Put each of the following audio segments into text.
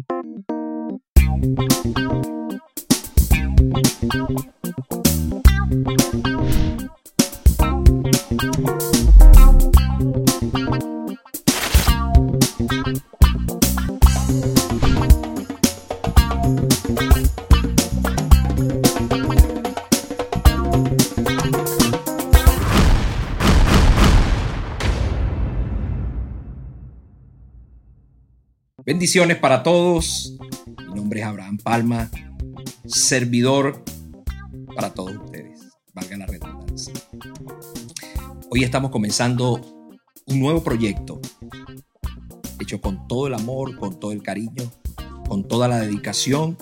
Thank you. Bendiciones para todos. Mi nombre es Abraham Palma, servidor para todos ustedes. Valga la redundancia. Hoy estamos comenzando un nuevo proyecto hecho con todo el amor, con todo el cariño, con toda la dedicación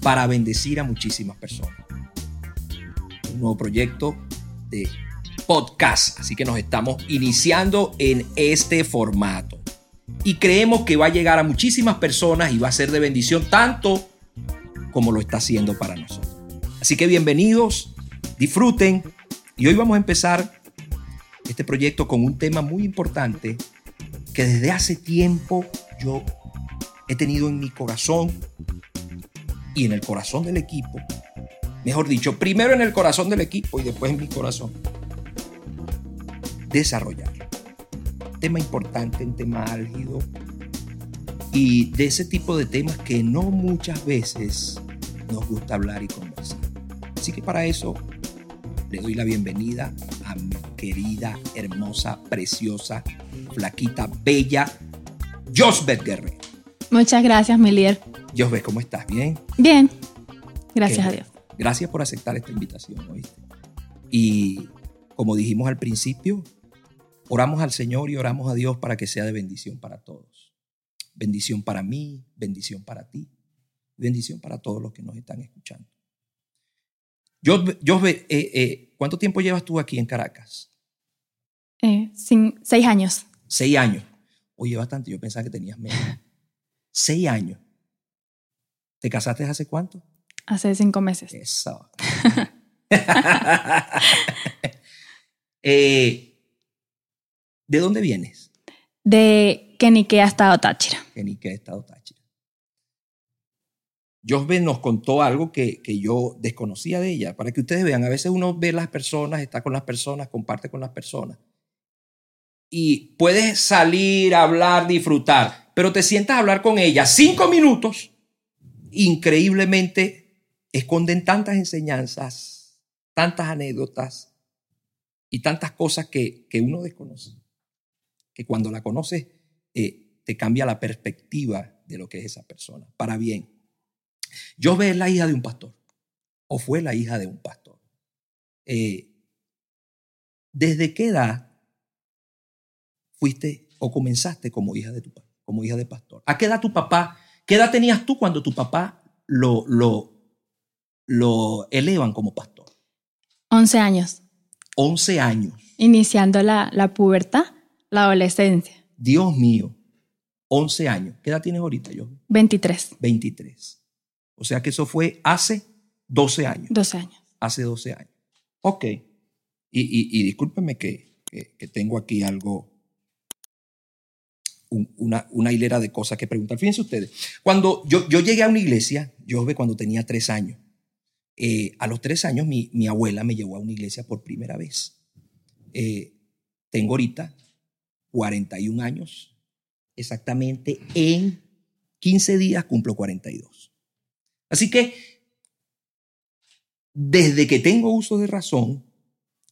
para bendecir a muchísimas personas. Un nuevo proyecto de podcast, así que nos estamos iniciando en este formato y creemos que va a llegar a muchísimas personas y va a ser de bendición tanto como lo está haciendo para nosotros. Así que bienvenidos, disfruten y hoy vamos a empezar este proyecto con un tema muy importante que desde hace tiempo yo he tenido en mi corazón y en el corazón del equipo. Mejor dicho, primero en el corazón del equipo y después en mi corazón. Desarrollar tema importante, un tema álgido y de ese tipo de temas que no muchas veces nos gusta hablar y conversar. Así que para eso le doy la bienvenida a mi querida, hermosa, preciosa, flaquita, bella, Josbeth Guerrero. Muchas gracias, mi líder. Josbeth, ¿cómo estás? ¿Bien? Bien, gracias a Dios. Gracias por aceptar esta invitación, ¿oíste? Y como dijimos al principio, Oramos al Señor y oramos a Dios para que sea de bendición para todos. Bendición para mí, bendición para ti, bendición para todos los que nos están escuchando. Yo, yo eh, eh, ¿Cuánto tiempo llevas tú aquí en Caracas? Eh, seis años. Seis años. Oye, bastante, yo pensaba que tenías menos. seis años. ¿Te casaste hace cuánto? Hace cinco meses. Eso. eh, ¿De dónde vienes? De Kenique, Estado Táchira. Kenique, Estado Táchira. Josbe nos contó algo que, que, yo desconocía de ella, para que ustedes vean, a veces uno ve las personas, está con las personas, comparte con las personas, y puedes salir, hablar, disfrutar, pero te sientas a hablar con ella cinco minutos, increíblemente esconden tantas enseñanzas, tantas anécdotas y tantas cosas que, que uno desconoce que cuando la conoces eh, te cambia la perspectiva de lo que es esa persona, para bien. Yo es la hija de un pastor, o fue la hija de un pastor. Eh, ¿Desde qué edad fuiste o comenzaste como hija de tu como hija de pastor? ¿A qué edad tu papá, qué edad tenías tú cuando tu papá lo, lo, lo elevan como pastor? 11 años. 11 años. Iniciando la, la pubertad. La adolescencia. Dios mío, 11 años. ¿Qué edad tienes ahorita, yo? 23. 23. O sea que eso fue hace 12 años. 12 años. Hace 12 años. Ok. Y, y, discúlpenme que, que, tengo aquí algo, una, una, hilera de cosas que preguntar. Fíjense ustedes, cuando yo, yo llegué a una iglesia, yo ve cuando tenía tres años. Eh, a los tres años mi, mi, abuela me llevó a una iglesia por primera vez. Eh, tengo ahorita 41 años. Exactamente en 15 días cumplo 42. Así que desde que tengo uso de razón,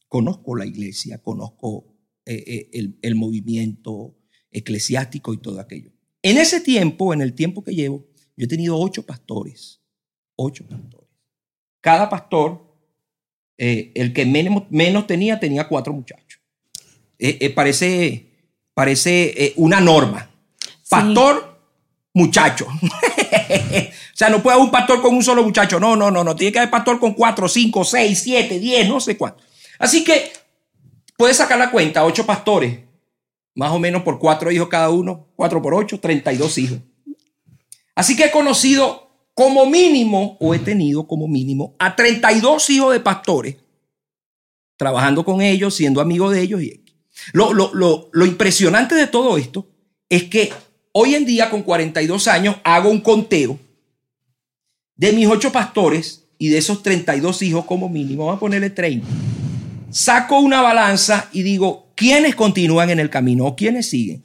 conozco la iglesia, conozco eh, eh, el, movimiento eclesiástico y todo aquello. En ese tiempo, en el tiempo que llevo, yo he tenido ocho pastores. Ocho pastores. Cada pastor, eh, el que menos, menos, tenía, tenía cuatro muchachos. parece parece eh, una norma. Pastor, muchacho. o sea, no puede haber un pastor con un solo muchacho. No, no, no, no. Tiene que haber pastor con cuatro, cinco, seis, siete, diez, no sé cuánto. Así que puedes sacar la cuenta, ocho pastores, más o menos por cuatro hijos cada uno, cuatro por ocho, treinta y dos hijos. Así que he conocido como mínimo, o he tenido como mínimo, a 32 hijos de pastores, trabajando con ellos, siendo amigo de ellos y lo, lo, lo, lo impresionante de todo esto es que hoy en día con 42 años hago un conteo de mis ocho pastores y de esos 32 hijos como mínimo, vamos a ponerle 30. Saco una balanza y digo, ¿quiénes continúan en el camino o quiénes siguen?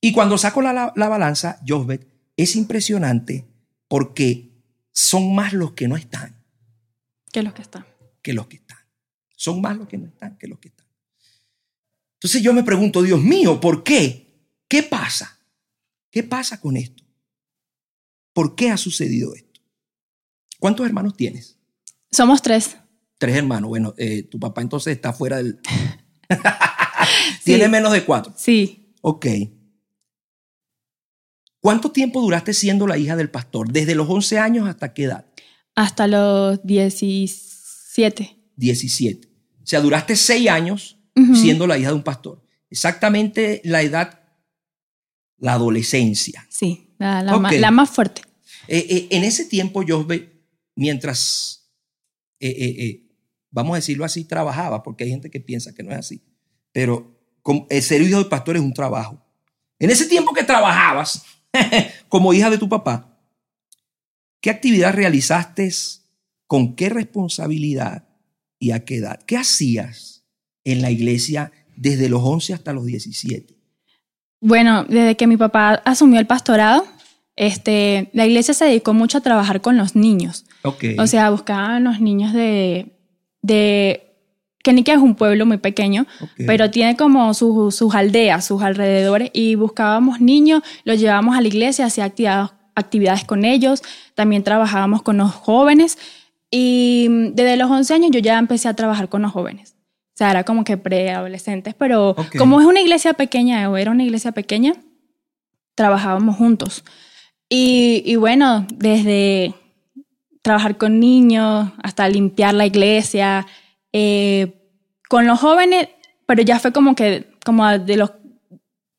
Y cuando saco la, la, la balanza, Josbet, es impresionante porque son más los que no están. Que los que están. Que los que están. Son más los que no están que los que están. Entonces yo me pregunto, Dios mío, ¿por qué? ¿Qué pasa? ¿Qué pasa con esto? ¿Por qué ha sucedido esto? ¿Cuántos hermanos tienes? Somos tres. Tres hermanos. Bueno, eh, tu papá entonces está fuera del... Tiene menos de cuatro. Sí. Ok. ¿Cuánto tiempo duraste siendo la hija del pastor? ¿Desde los 11 años hasta qué edad? Hasta los 17. 17. O sea, duraste 6 años uh -huh. siendo la hija de un pastor. Exactamente la edad, la adolescencia. Sí, la, la, okay. más, la más, fuerte. Eh, eh, en ese tiempo yo, mientras, eh, vamos a decirlo así, trabajaba, porque hay gente que piensa que no es así, pero el ser hijo del pastor es un trabajo. En ese tiempo que trabajabas, como hija de tu papá, ¿qué actividad realizaste? ¿Con qué responsabilidad y a qué edad? ¿Qué hacías en la iglesia desde los 11 hasta los 17? Bueno, desde que mi papá asumió el pastorado, este, la iglesia se dedicó mucho a trabajar con los niños. Okay. O sea, buscaban los niños de, de Kenique es un pueblo muy pequeño, okay. pero tiene como su, sus aldeas, sus alrededores, y buscábamos niños, los llevábamos a la iglesia, hacía actividades, actividades con ellos, también trabajábamos con los jóvenes, y desde los 11 años yo ya empecé a trabajar con los jóvenes. O sea, era como que preadolescentes, pero okay. como es una iglesia pequeña, o era una iglesia pequeña, trabajábamos juntos. Y, y bueno, desde trabajar con niños hasta limpiar la iglesia, eh, con los jóvenes, pero ya fue como que como de los,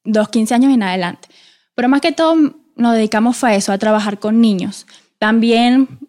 de los 15 años en adelante. Pero más que todo nos dedicamos a eso, a trabajar con niños. También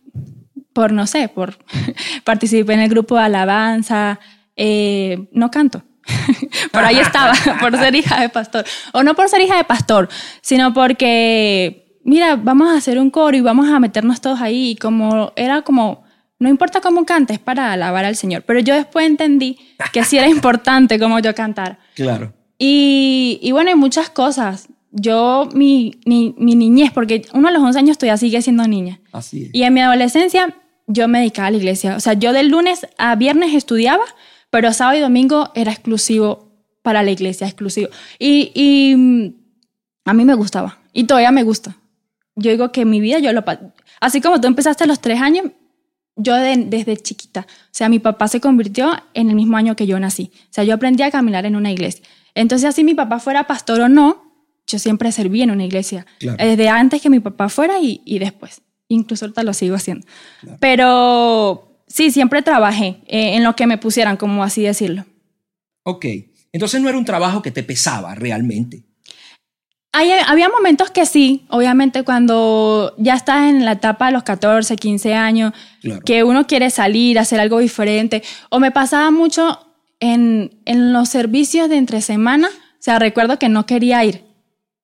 por, no sé, por participé en el grupo de alabanza, eh, no canto, pero ahí estaba, por ser hija de pastor. O no por ser hija de pastor, sino porque, mira, vamos a hacer un coro y vamos a meternos todos ahí. Y como era como no importa cómo cantes para alabar al Señor. Pero yo después entendí que sí era importante cómo yo cantar. Claro. Y, y bueno, hay muchas cosas. Yo, mi, mi, mi, niñez, porque uno a los 11 años todavía sigue siendo niña. Así es. Y en mi adolescencia yo me dedicaba a la iglesia. O sea, yo del lunes a viernes estudiaba, pero sábado y domingo era exclusivo para la iglesia, exclusivo. Y, y a mí me gustaba. Y todavía me gusta. Yo digo que mi vida yo lo... Así como tú empezaste a los tres años, yo de, desde chiquita, o sea, mi papá se convirtió en el mismo año que yo nací. O sea, yo aprendí a caminar en una iglesia. Entonces, así mi papá fuera pastor o no, yo siempre serví en una iglesia. Claro. Desde antes que mi papá fuera y, y después. Incluso ahorita lo sigo haciendo. Claro. Pero sí, siempre trabajé eh, en lo que me pusieran, como así decirlo. Ok. Entonces no era un trabajo que te pesaba realmente. Hay, había momentos que sí, obviamente cuando ya estás en la etapa de los 14, 15 años, claro. que uno quiere salir, hacer algo diferente. O me pasaba mucho en, en los servicios de entre semana, o sea, recuerdo que no quería ir,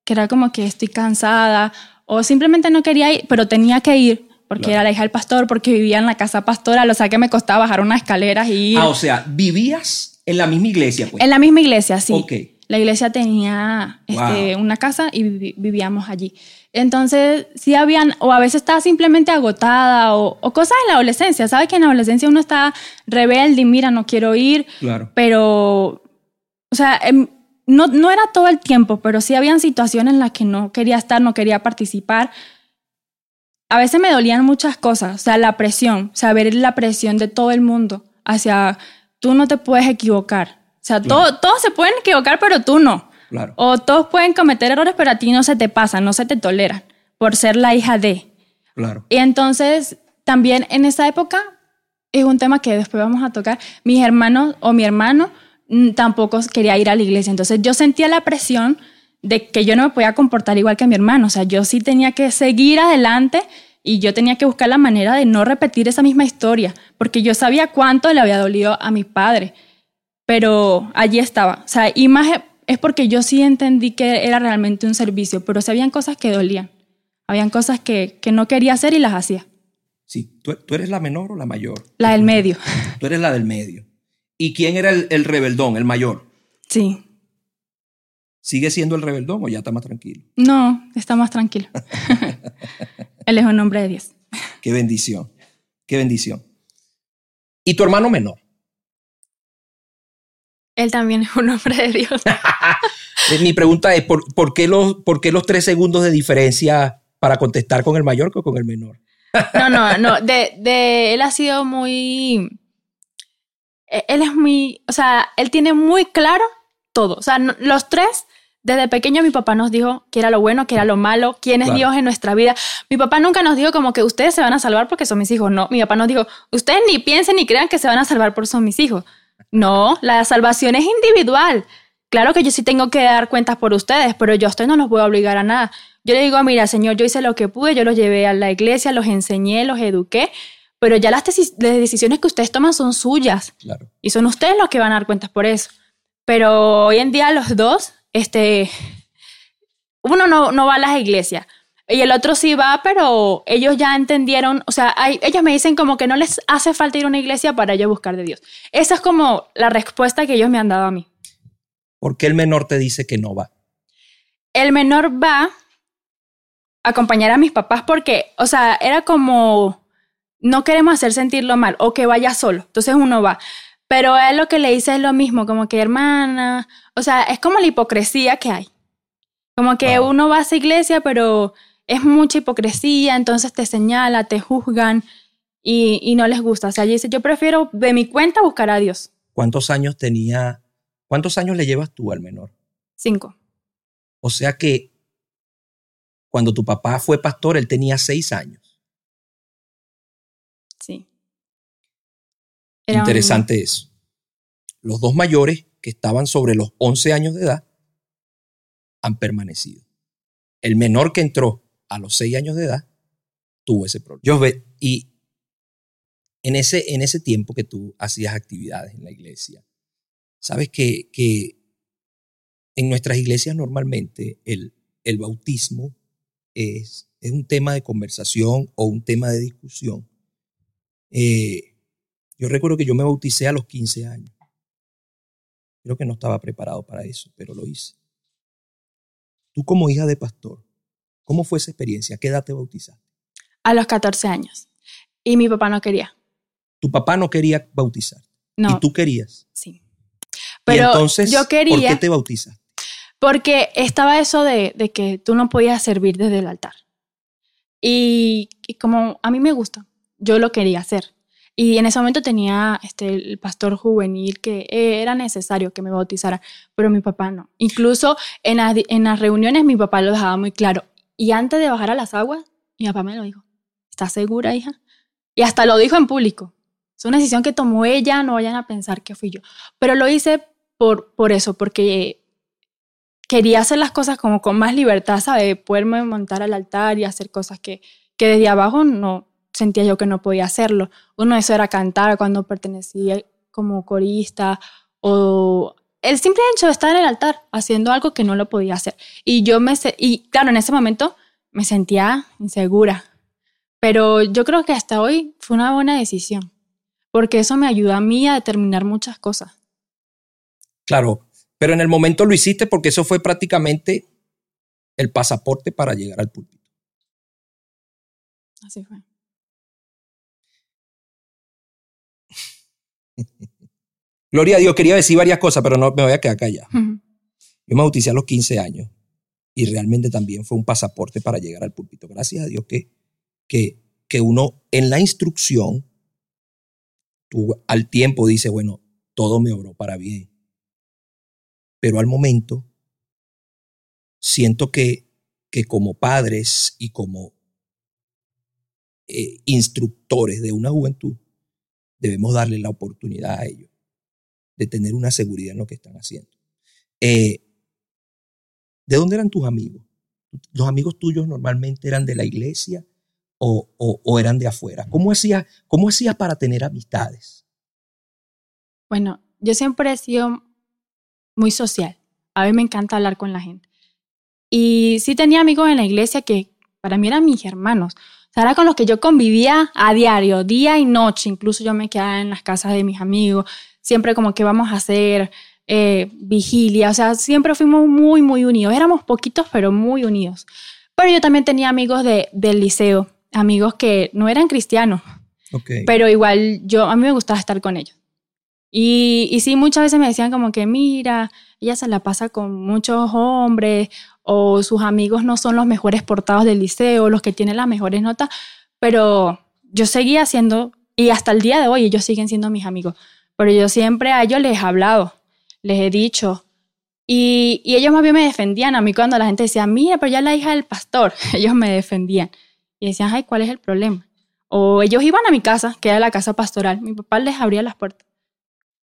que era como que estoy cansada, o simplemente no quería ir, pero tenía que ir, porque claro. era la hija del pastor, porque vivía en la casa pastoral, o sea que me costaba bajar unas escaleras y ir. Ah, o sea, vivías en la misma iglesia, pues. En la misma iglesia, sí. Ok. La iglesia tenía este, wow. una casa y vivíamos allí. Entonces, sí habían, o a veces estaba simplemente agotada, o, o, cosas en la adolescencia. Sabes que en la adolescencia uno está rebelde y mira, no quiero ir. Claro. Pero, o sea, no, no era todo el tiempo, pero sí habían situaciones en las que no quería estar, no quería participar. A veces me dolían muchas cosas, o sea, la presión, o sea, ver la presión de todo el mundo hacia tú no te puedes equivocar. O sea, claro. todo, todos se pueden equivocar, pero tú no. Claro. O todos pueden cometer errores, pero a ti no se te pasa, no se te toleran por ser la hija de. Claro. Y entonces, también en esa época, es un tema que después vamos a tocar, mis hermanos o mi hermano tampoco quería ir a la iglesia. Entonces yo sentía la presión de que yo no me podía comportar igual que mi hermano. O sea, yo sí tenía que seguir adelante y yo tenía que buscar la manera de no repetir esa misma historia, porque yo sabía cuánto le había dolido a mi padre pero allí estaba. O sea, y más es porque yo sí entendí que era realmente un servicio, pero sí habían cosas que dolían. Habían cosas que, que no quería hacer y las hacía. Sí, ¿Tú, ¿Tú, eres la menor o la mayor? La del medio. Tú eres la del medio. ¿Y quién era el, el rebeldón, el mayor? Sí. ¿Sigue siendo el rebeldón o ya está más tranquilo? No, está más tranquilo. Él es un hombre de Dios. Qué bendición, qué bendición. ¿Y tu hermano menor? Él también es un hombre de Dios. Mi pregunta es, ¿por, ¿por, qué los, ¿por qué los tres segundos de diferencia para contestar con el mayor que con el menor? no, no, no. De, de, él ha sido muy... Él es muy... O sea, él tiene muy claro todo. O sea, los tres desde pequeño mi papá nos dijo que era lo bueno, que era lo malo, quién es claro. Dios en nuestra vida. Mi papá nunca nos dijo como que ustedes se van a salvar porque son mis hijos. No, mi papá nos dijo, ustedes ni piensen ni crean que se van a salvar por son mis hijos. No, la salvación es individual. Claro que yo sí tengo que dar cuentas por ustedes, pero yo a ustedes no los voy a obligar a nada. Yo le digo, mira, Señor, yo hice lo que pude, yo los llevé a la iglesia, los enseñé, los eduqué, pero ya las, las decisiones que ustedes toman son suyas. Claro. Y son ustedes los que van a dar cuentas por eso. Pero hoy en día los dos este, uno no, no va a las iglesias y el otro sí va, pero ellos ya entendieron, o sea, hay, ellos me dicen como que no les hace falta ir a una iglesia para ellos buscar de Dios. Esa es como la respuesta que ellos me han dado a mí. ¿Por qué el menor te dice que no va? El menor va a acompañar a mis papás porque, o sea, era como, no queremos hacer sentirlo mal o que vaya solo, entonces uno va. Pero él lo que le dice es lo mismo, como que hermana, o sea, es como la hipocresía que hay. Como que wow. uno va a esa iglesia, pero es mucha hipocresía, entonces te señala, te juzgan y, y no les gusta. O sea, dice, yo prefiero de mi cuenta buscar a Dios. ¿Cuántos años tenía, cuántos años le llevas tú al menor? Cinco. O sea que cuando tu papá fue pastor, él tenía seis años. Sí. Interesante eso. Los dos mayores, que estaban sobre los 11 años de edad, han permanecido. El menor que entró a los 6 años de edad tuvo ese problema. Y en ese, en ese tiempo que tú hacías actividades en la iglesia, sabes que, que en nuestras iglesias normalmente el, el bautismo es, es, un tema de conversación o un tema de discusión. Eh, yo recuerdo que yo me bauticé a los 15 años. Creo que no estaba preparado para eso, pero lo hice. Tú como hija de pastor, ¿cómo fue esa experiencia? ¿Qué edad te bautizaste? A los 14 años. Y mi papá no quería. Tu papá no quería bautizar. No. ¿Y tú querías? Sí. Pero ¿Y entonces, yo quería, ¿por qué te bautizaste? Porque estaba eso de, de, que tú no podías servir desde el altar. Y, y como a mí me gusta, yo lo quería hacer. Y en ese momento tenía este, el pastor juvenil que era necesario que me bautizara, pero mi papá no. Incluso en, la, en las reuniones mi papá lo dejaba muy claro. Y antes de bajar a las aguas, mi papá me lo dijo. ¿Estás segura, hija? Y hasta lo dijo en público. Es una decisión que tomó ella, no vayan a pensar que fui yo. Pero lo hice por, por eso, porque quería hacer las cosas como con más libertad, ¿sabes? Poderme montar al altar y hacer cosas que, que desde abajo no, sentía yo que no podía hacerlo. Uno de eso era cantar cuando pertenecía como corista o el simple hecho de estar en el altar haciendo algo que no lo podía hacer. Y yo me, y claro, en ese momento me sentía insegura, pero yo creo que hasta hoy fue una buena decisión, porque eso me ayudó a mí a determinar muchas cosas. Claro, pero en el momento lo hiciste porque eso fue prácticamente el pasaporte para llegar al púlpito. Así fue. Gloria a Dios, quería decir varias cosas, pero no me voy a quedar callado. Uh -huh. Yo me bauticé a los 15 años y realmente también fue un pasaporte para llegar al púlpito. Gracias a Dios que, que, que uno en la instrucción, tú al tiempo dice, bueno, todo me obró para bien. Pero al momento, siento que, que como padres y como eh, instructores de una juventud, debemos darle la oportunidad a ellos de tener una seguridad en lo que están haciendo. Eh, ¿De dónde eran tus amigos? ¿Los amigos tuyos normalmente eran de la iglesia o, o, eran de afuera? ¿Cómo hacías cómo hacía para tener amistades? Bueno, yo siempre he sido muy social. A mí me encanta hablar con la gente. Y sí tenía amigos en la iglesia que para mí eran mis hermanos. O sea, era con los que yo convivía a diario, día y noche. Incluso yo me quedaba en las casas de mis amigos. Siempre como que vamos a hacer eh, vigilia. O sea, siempre fuimos muy, muy unidos. Éramos poquitos, pero muy unidos. Pero yo también tenía amigos de, del liceo, amigos que no eran cristianos. Pero igual yo, a mí me gustaba estar con ellos. Y, y sí, muchas veces me decían como que, mira, ella se la pasa con muchos hombres o sus amigos no son los mejores portados del liceo, los que tienen las mejores notas, pero yo seguía siendo, y hasta el día de hoy ellos siguen siendo mis amigos, pero yo siempre a ellos les he hablado, les he dicho, y, ellos más bien me defendían a mí cuando la gente decía, mira, pero ya la hija del pastor, ellos me defendían y decían, ay, ¿cuál es el problema? O ellos iban a mi casa, que era la casa pastoral, mi papá les abría las puertas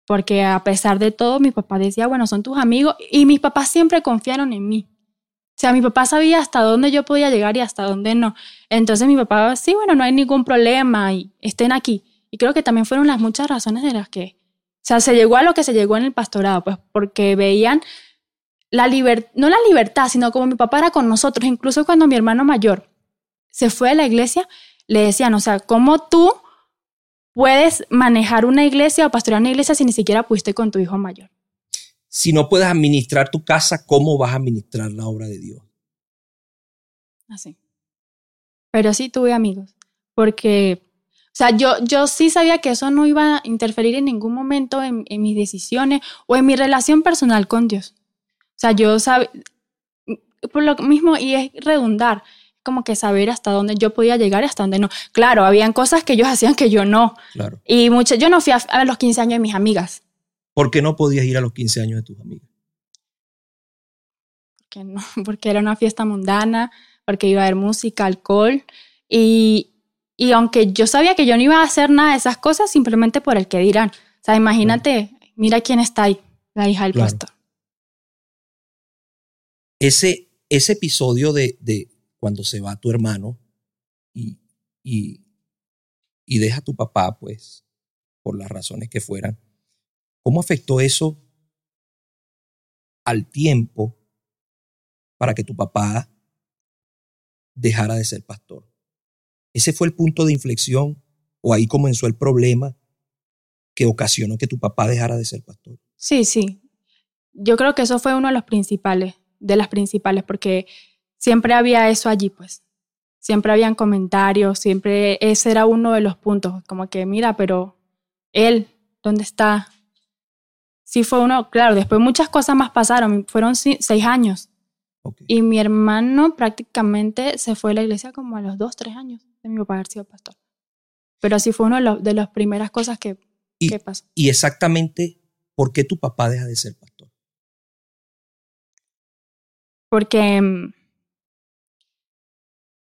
porque a pesar de todo, mi papá decía, bueno, son tus amigos, y mis papás siempre confiaron en mí. O sea, mi papá sabía hasta dónde yo podía llegar y hasta dónde no. Entonces mi papá, sí, bueno, no hay ningún problema y estén aquí. Y creo que también fueron las muchas razones de las que, o sea, se llegó a lo que se llegó en el pastorado, pues porque veían la libertad, no la libertad, sino como mi papá era con nosotros, incluso cuando mi hermano mayor se fue a la iglesia, le decían, o sea, ¿cómo tú puedes manejar una iglesia o pastorear una iglesia si ni siquiera pudiste con tu hijo mayor? si no puedes administrar tu casa, ¿cómo vas a administrar la obra de Dios? Así. Pero sí tuve amigos, porque, sea, yo, yo sí sabía que eso no iba a interferir en ningún momento en, mis decisiones o en mi relación personal con Dios. O sea, yo sabía, por lo mismo, y es redundar, como que saber hasta dónde yo podía llegar y hasta dónde no. Claro, habían cosas que ellos hacían que yo no. Claro. Y muchas, yo no fui a, a los 15 años de mis amigas. ¿Por qué no podías ir a los 15 años de tus amigas? Porque, no, porque era una fiesta mundana, porque iba a haber música, alcohol. Y, y aunque yo sabía que yo no iba a hacer nada de esas cosas, simplemente por el que dirán. O sea, imagínate, mira quién está ahí, la hija del pastor. Ese, ese episodio de, de, cuando se va tu hermano y, y, y deja a tu papá, pues, por las razones que fueran, ¿Cómo afectó eso al tiempo para que tu papá dejara de ser pastor? ¿Ese fue el punto de inflexión o ahí comenzó el problema que ocasionó que tu papá dejara de ser pastor? Sí, sí. Yo creo que eso fue uno de los principales, de las principales, porque siempre había eso allí, pues. Siempre habían comentarios, siempre ese era uno de los puntos, como que mira, pero él, ¿dónde está? sí fue uno, claro, después muchas cosas más pasaron, fueron seis años. Y mi hermano prácticamente se fue a la iglesia como a los dos, tres años de mi papá haber sido pastor. Pero sí fue una de, las primeras cosas que, y, pasó. ¿Y exactamente por qué tu papá deja de ser pastor? Porque, mm,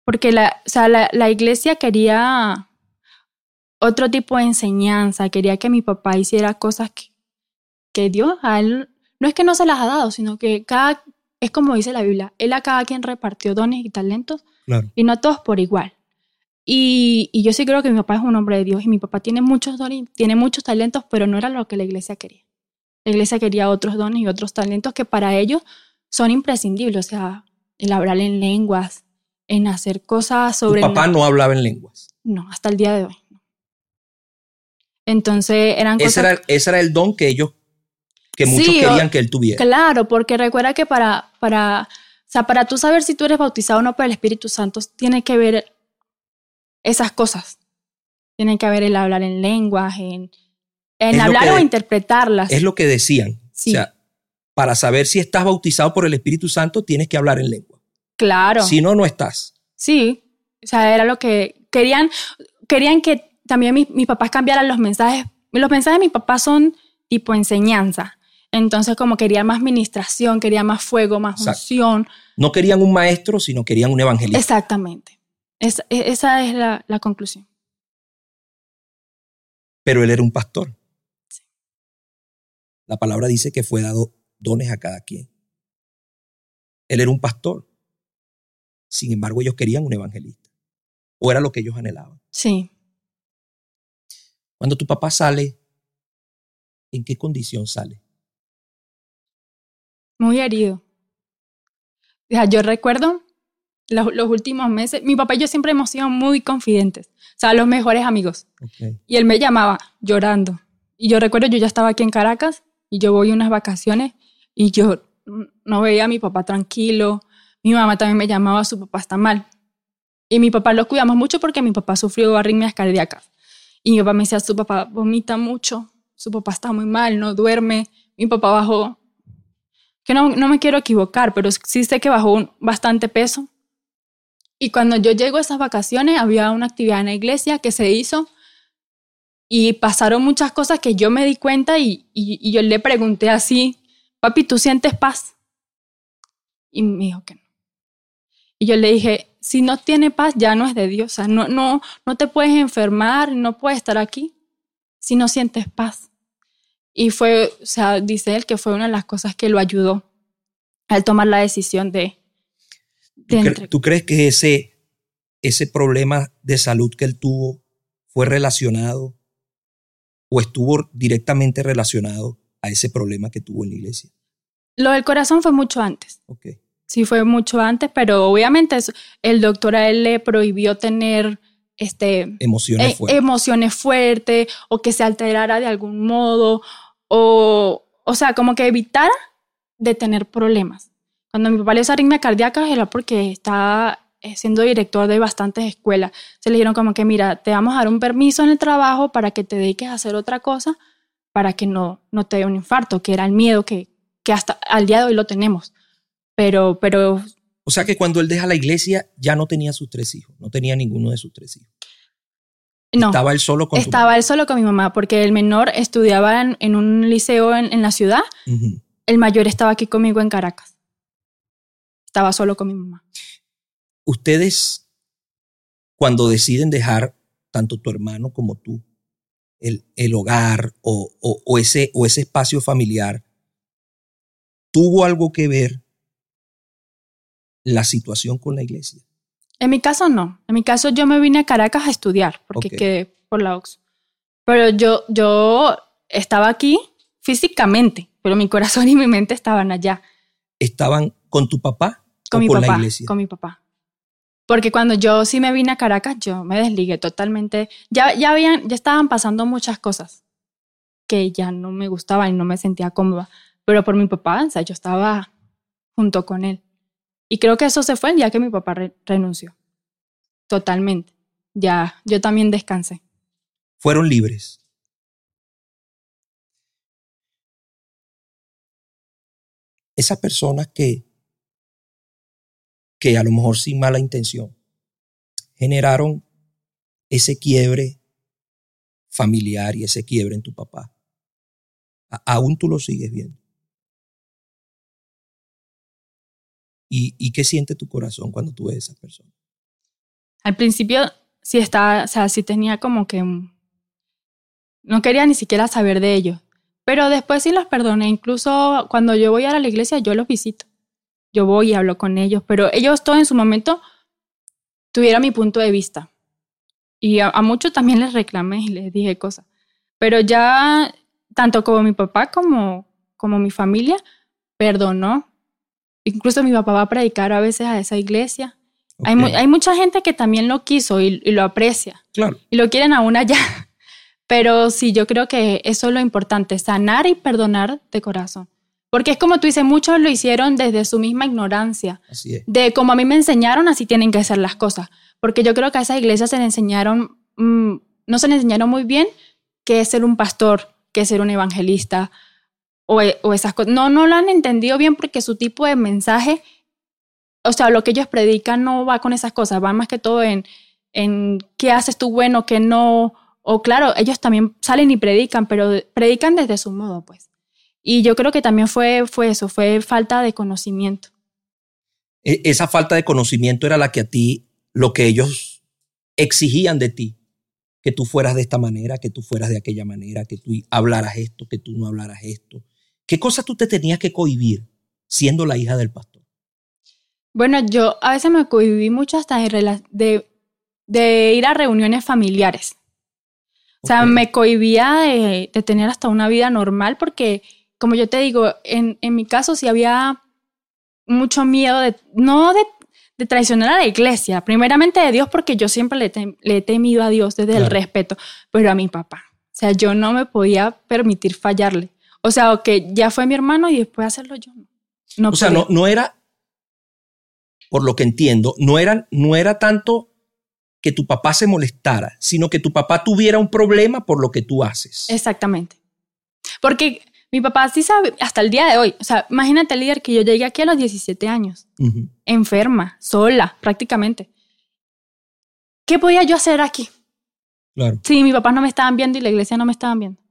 porque la, o sea, la, la iglesia quería otro tipo de enseñanza, quería que mi papá hiciera cosas que, que Dios a él no es que no se las ha dado, sino que cada, es como dice la Biblia, él a cada quien repartió dones y talentos y no todos por igual. Y, y, yo sí creo que mi papá es un hombre de Dios y mi papá tiene muchos dones, tiene muchos talentos, pero no era lo que la iglesia quería. La iglesia quería otros dones y otros talentos que para ellos son imprescindibles, o sea, el hablar en lenguas, en hacer cosas sobre... ¿Tu papá no hablaba en lenguas? No, hasta el día de hoy. Entonces eran ese Era, ese era el don que ellos que muchos querían que él tuviera. Claro, porque recuerda que para, para, o sea, para tú saber si tú eres bautizado o no por el Espíritu Santo, tiene que ver esas cosas. Tiene que haber el hablar en lenguas, en, en hablar o interpretarlas. Es lo que decían. O sea, para saber si estás bautizado por el Espíritu Santo, tienes que hablar en lengua. Claro. Si no, no estás. Sí. O sea, era lo que querían. Querían que también mis, mis papás cambiaran los mensajes. Los mensajes de mi papá son tipo enseñanza. Entonces, como quería más ministración, quería más fuego, más unción. No querían un maestro, sino querían un evangelista. Exactamente. E, esa es la, la, conclusión. Pero él era un pastor. Sí. La palabra dice que fue dado dones a cada quien. Él era un pastor. Sin embargo, ellos querían un evangelista. O era lo que ellos anhelaban. Sí. Cuando tu papá sale, ¿en qué condición sale? Muy herido. O sea, yo recuerdo los, los, últimos meses, mi papá y yo siempre hemos sido muy confidentes, o sea, los mejores amigos. Okay. Y él me llamaba llorando. Y yo recuerdo, yo ya estaba aquí en Caracas y yo voy unas vacaciones y yo no veía a mi papá tranquilo. Mi mamá también me llamaba, su papá está mal. Y mi papá lo cuidamos mucho porque mi papá sufrió arritmias cardíacas. Y mi papá me decía, su papá vomita mucho, su papá está muy mal, no duerme. Mi papá bajó, que no, no me quiero equivocar, pero sí sé que bajó bastante peso. Y cuando yo llego a esas vacaciones, había una actividad en la iglesia que se hizo y pasaron muchas cosas que yo me di cuenta y, yo le pregunté así, papi, ¿tú sientes paz? Y me dijo que no. Y yo le dije, si no tiene paz, ya no es de Dios. O sea, no, no, no te puedes enfermar, no puedes estar aquí si no sientes paz. Y fue, o sea, dice él que fue una de las cosas que lo ayudó al tomar la decisión de... ¿Tú, crees que ese, ese problema de salud que él tuvo fue relacionado o estuvo directamente relacionado a ese problema que tuvo en la iglesia? Lo del corazón fue mucho antes. Okay. Sí, fue mucho antes, pero obviamente el doctor a él le prohibió tener este, emociones, eh, fuertes. emociones fuertes o que se alterara de algún modo o, o sea, como que evitara de tener problemas. Cuando mi papá le hizo arritmia cardíaca era porque estaba eh, siendo director de bastantes escuelas. Se le dijeron como que, mira, te vamos a dar un permiso en el trabajo para que te dediques a hacer otra cosa para que no, no te dé un infarto, que era el miedo que, que hasta al día de hoy lo tenemos. Pero, pero... O sea que cuando él deja la iglesia ya no tenía sus tres hijos, no tenía ninguno de sus tres hijos. No, estaba él solo con Estaba él solo con mi mamá, porque el menor estudiaba en, un liceo en, la ciudad. El mayor estaba aquí conmigo en Caracas. Estaba solo con mi mamá. Ustedes, cuando deciden dejar tanto tu hermano como tú, el, el hogar o, o, ese, o ese espacio familiar, ¿tuvo algo que ver la situación con la iglesia? En mi caso no. En mi caso yo me vine a Caracas a estudiar porque quedé por la Ox. Pero yo, yo estaba aquí físicamente, pero mi corazón y mi mente estaban allá. ¿Estaban con tu papá? Con o mi con papá. La iglesia? Con mi papá. Porque cuando yo sí me vine a Caracas, yo me desligué totalmente. Ya, ya, habían, ya estaban pasando muchas cosas que ya no me gustaban y no me sentía cómoda. Pero por mi papá, o sea, yo estaba junto con él. Y creo que eso se fue el día que mi papá renunció. Totalmente. Ya, yo también descansé. Fueron libres. Esas personas que, que a lo mejor sin mala intención generaron ese quiebre familiar y ese quiebre en tu papá. aún tú lo sigues viendo. ¿Y, qué siente tu corazón cuando tú ves a esa persona? Al principio sí estaba, o sea, sí tenía como que... No quería ni siquiera saber de ellos. Pero después sí los perdoné. Incluso cuando yo voy a la iglesia, yo los visito. Yo voy y hablo con ellos. Pero ellos todo en su momento tuvieron mi punto de vista. Y a, a muchos también les reclamé y les dije cosas. Pero ya, tanto como mi papá como, como mi familia, perdonó Incluso mi papá va a predicar a veces a esa iglesia. Hay, hay, mucha gente que también lo quiso y, lo aprecia. Claro. Y lo quieren aún allá. Pero sí, yo creo que eso es lo importante, sanar y perdonar de corazón. Porque es como tú dices, muchos lo hicieron desde su misma ignorancia. Así es. De como a mí me enseñaron, así tienen que hacer las cosas. Porque yo creo que a esa iglesia se le enseñaron, mm, no se le enseñaron muy bien qué es ser un pastor, qué es ser un evangelista, o, esas cosas. No, no lo han entendido bien porque su tipo de mensaje, o sea, lo que ellos predican no va con esas cosas, va más que todo en, en qué haces tú bueno, qué no. O claro, ellos también salen y predican, pero predican desde su modo, pues. Y yo creo que también fue, fue eso, fue falta de conocimiento. E, esa falta de conocimiento era la que a ti, lo que ellos exigían de ti, que tú fueras de esta manera, que tú fueras de aquella manera, que tú hablaras esto, que tú no hablaras esto, ¿Qué cosas tú te tenías que cohibir siendo la hija del pastor? Bueno, yo a veces me cohibí mucho hasta de, de, ir a reuniones familiares. O sea, me cohibía de, tener hasta una vida normal porque como yo te digo, en, en mi caso sí había mucho miedo de, no de, de, traicionar a la iglesia, primeramente de Dios, porque yo siempre le, le he temido a Dios desde el respeto, pero a mi papá. O sea, yo no me podía permitir fallarle. O sea, que ya fue mi hermano y después hacerlo yo. No o sea, no, no era, por lo que entiendo, no era, no era tanto que tu papá se molestara, sino que tu papá tuviera un problema por lo que tú haces. Exactamente. Porque mi papá sí sabe, hasta el día de hoy, o sea, imagínate, líder, que yo llegué aquí a los 17 años, enferma, sola, prácticamente. ¿Qué podía yo hacer aquí? Claro. Sí, mi papá no me estaban viendo y la iglesia no me estaban viendo.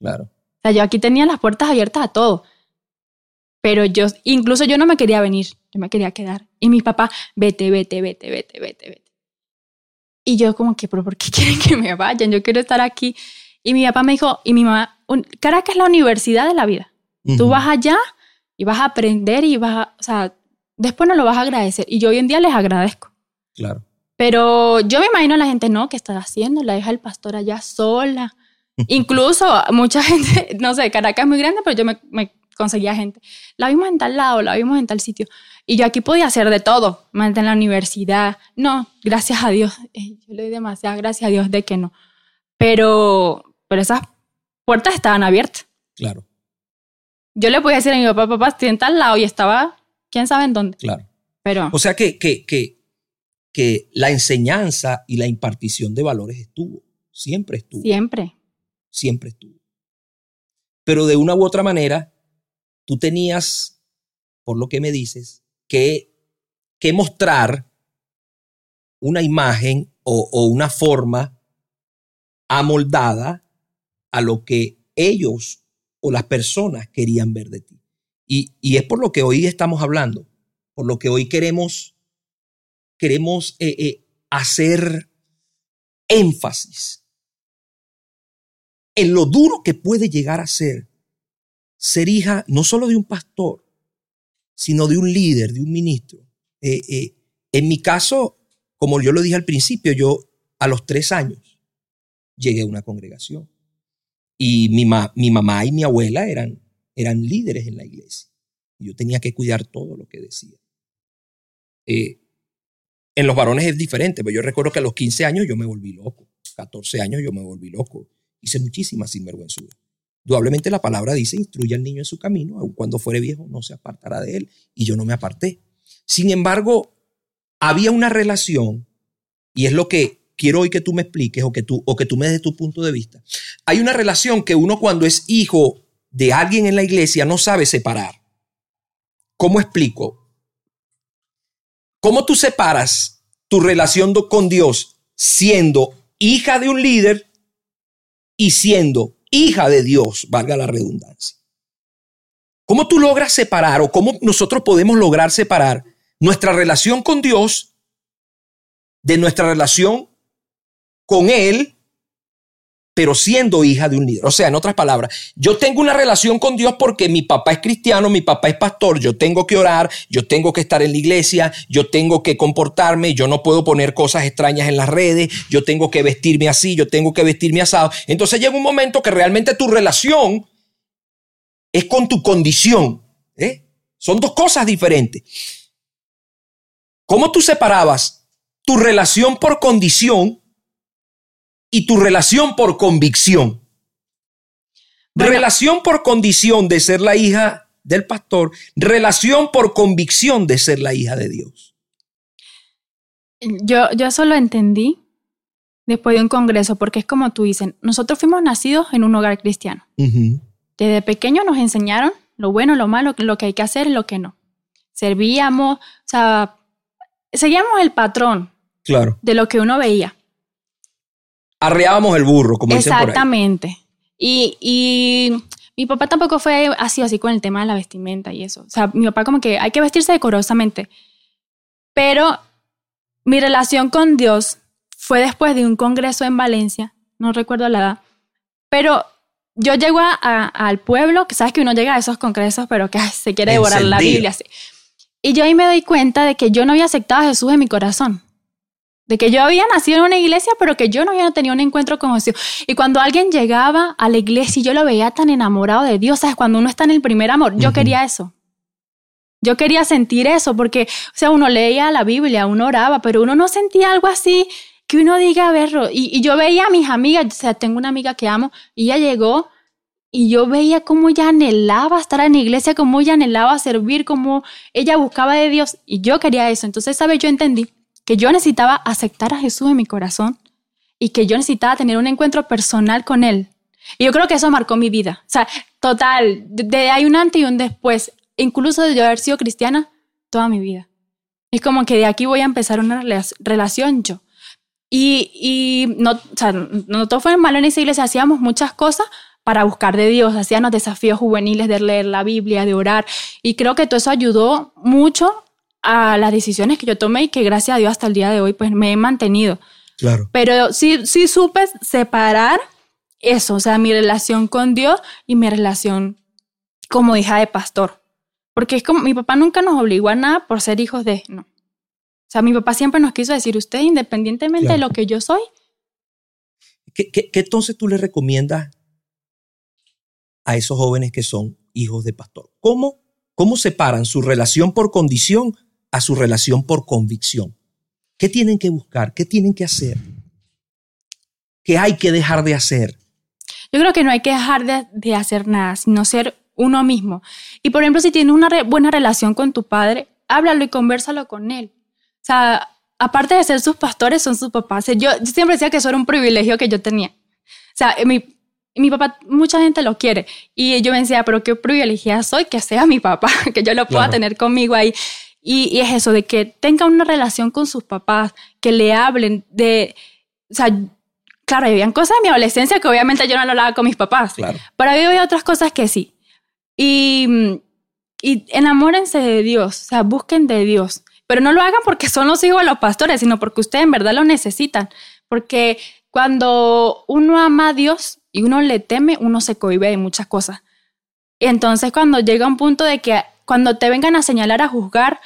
Claro. O sea, yo aquí tenía las puertas abiertas a todo. Pero yo, incluso yo no me quería venir, yo me quería quedar. Y mi papá, vete, vete, vete, vete, vete, vete. Y yo como que, pero ¿por qué quieren que me vayan? Yo quiero estar aquí. Y mi papá me dijo, y mi mamá, Caracas es la universidad de la vida. Tú vas allá y vas a aprender y vas a, o sea, después no lo vas a agradecer. Y yo hoy en día les agradezco. Claro. Pero yo me imagino a la gente, no, ¿qué estás haciendo? La deja el pastor allá sola. Incluso mucha gente, no sé, Caracas es muy grande, pero yo me, me, conseguía gente. La vimos en tal lado, la vimos en tal sitio. Y yo aquí podía hacer de todo, en la universidad. No, gracias a Dios. Yo le doy demasiadas gracias a Dios de que no. Pero, pero esas puertas estaban abiertas. Claro. Yo le podía decir a mi papá, papá, estoy en tal lado y estaba, quién sabe en dónde. Claro. Pero. O sea que, que, que, que la enseñanza y la impartición de valores estuvo. Siempre estuvo. Siempre. Siempre estuvo. Pero de una u otra manera, tú tenías, por lo que me dices, que, que mostrar una imagen o, o una forma amoldada a lo que ellos o las personas querían ver de ti. Y, y es por lo que hoy estamos hablando, por lo que hoy queremos, queremos eh, eh, hacer énfasis en lo duro que puede llegar a ser ser hija no solo de un pastor, sino de un líder, de un ministro. Eh, en mi caso, como yo lo dije al principio, yo a los tres años llegué a una congregación. Y mi, mi mamá y mi abuela eran, eran líderes en la iglesia. Yo tenía que cuidar todo lo que decía. Eh, en los varones es diferente, pero yo recuerdo que a los 15 años yo me volví loco. 14 años yo me volví loco. Hice muchísimas sinvergüenzuras. Indudablemente la palabra dice, instruye al niño en su camino, aun cuando fuere viejo no se apartará de él. Y yo no me aparté. Sin embargo, había una relación, y es lo que quiero hoy que tú me expliques o que tú, o que tú me des tu punto de vista. Hay una relación que uno cuando es hijo de alguien en la iglesia no sabe separar. ¿Cómo explico? ¿Cómo tú separas tu relación con Dios siendo hija de un líder y siendo hija de Dios, valga la redundancia? ¿Cómo tú logras separar o cómo nosotros podemos lograr separar nuestra relación con Dios de nuestra relación con él, pero siendo hija de un líder. O sea, en otras palabras, yo tengo una relación con Dios porque mi papá es cristiano, mi papá es pastor, yo tengo que orar, yo tengo que estar en la iglesia, yo tengo que comportarme, yo no puedo poner cosas extrañas en las redes, yo tengo que vestirme así, yo tengo que vestirme asado. Entonces llega un momento que realmente tu relación es con tu condición. ¿eh? Son dos cosas diferentes. ¿Cómo tú separabas tu relación por condición y tu relación por convicción. Relación por condición de ser la hija del pastor, relación por convicción de ser la hija de Dios. Yo, yo eso lo entendí después de un congreso, porque es como tú dices, nosotros fuimos nacidos en un hogar cristiano. Desde pequeños nos enseñaron lo bueno, lo malo, lo que hay que hacer y lo que no. Servíamos, o sea, seguíamos el patrón claro. de lo que uno veía arreábamos el burro, como dicen por ahí. Exactamente. Y, y mi papá tampoco fue así, así con el tema de la vestimenta y eso. O sea, mi papá como que hay que vestirse decorosamente. Pero mi relación con Dios fue después de un congreso en Valencia, no recuerdo la edad, pero yo llego a, al pueblo, que sabes que uno llega a esos congresos, pero que se quiere devorar la Biblia. Así. Y yo ahí me doy cuenta de que yo no había aceptado a Jesús en mi corazón. De que yo había nacido en una iglesia, pero que yo no había tenido un encuentro con Jesús. Y cuando alguien llegaba a la iglesia y yo lo veía tan enamorado de Dios, ¿sabes? Cuando uno está en el primer amor, yo quería eso. Yo quería sentir eso, porque, o sea, uno leía la Biblia, uno oraba, pero uno no sentía algo así que uno diga, a ver, y, y yo veía a mis amigas, o sea, tengo una amiga que amo, y ella llegó y yo veía cómo ella anhelaba estar en la iglesia, cómo ella anhelaba servir, cómo ella buscaba de Dios, y yo quería eso. Entonces, ¿sabes? Yo entendí que yo necesitaba aceptar a Jesús en mi corazón y que yo necesitaba tener un encuentro personal con Él. Y yo creo que eso marcó mi vida. O sea, total, de, hay un antes y un después, incluso de yo haber sido cristiana toda mi vida. Es como que de aquí voy a empezar una relación yo. Y, y no, o sea, no todo fue malo en esa iglesia, hacíamos muchas cosas para buscar de Dios, hacíamos desafíos juveniles de leer la Biblia, de orar. Y creo que todo eso ayudó mucho a las decisiones que yo tomé y que gracias a Dios hasta el día de hoy pues me he mantenido. Claro. Pero sí, sí supe separar eso, o sea, mi relación con Dios y mi relación como hija de pastor. Porque es como, mi papá nunca nos obligó a nada por ser hijos de, no. O sea, mi papá siempre nos quiso decir, usted independientemente de lo que yo soy. ¿Qué, qué, qué entonces tú le recomiendas a esos jóvenes que son hijos de pastor? ¿Cómo, cómo separan su relación por condición a su relación por convicción. ¿Qué tienen que buscar? ¿Qué tienen que hacer? ¿Qué hay que dejar de hacer? Yo creo que no hay que dejar de, hacer nada, sino ser uno mismo. Y por ejemplo, si tienes una buena relación con tu padre, háblalo y conversalo con él. O sea, aparte de ser sus pastores, son sus papás. Yo, siempre decía que eso era un privilegio que yo tenía. O sea, mi, mi papá, mucha gente lo quiere. Y yo me decía, pero qué privilegiada soy que sea mi papá, que yo lo pueda tener conmigo ahí. Y, es eso, de que tenga una relación con sus papás, que le hablen de, o sea, claro, habían cosas de mi adolescencia que obviamente yo no lo hablaba con mis papás, claro. pero había otras cosas que sí. Y, y enamórense de Dios, o sea, busquen de Dios, pero no lo hagan porque son los hijos de los pastores, sino porque ustedes en verdad lo necesitan, porque cuando uno ama a Dios y uno le teme, uno se cohibe de muchas cosas. Entonces cuando llega un punto de que cuando te vengan a señalar, a juzgar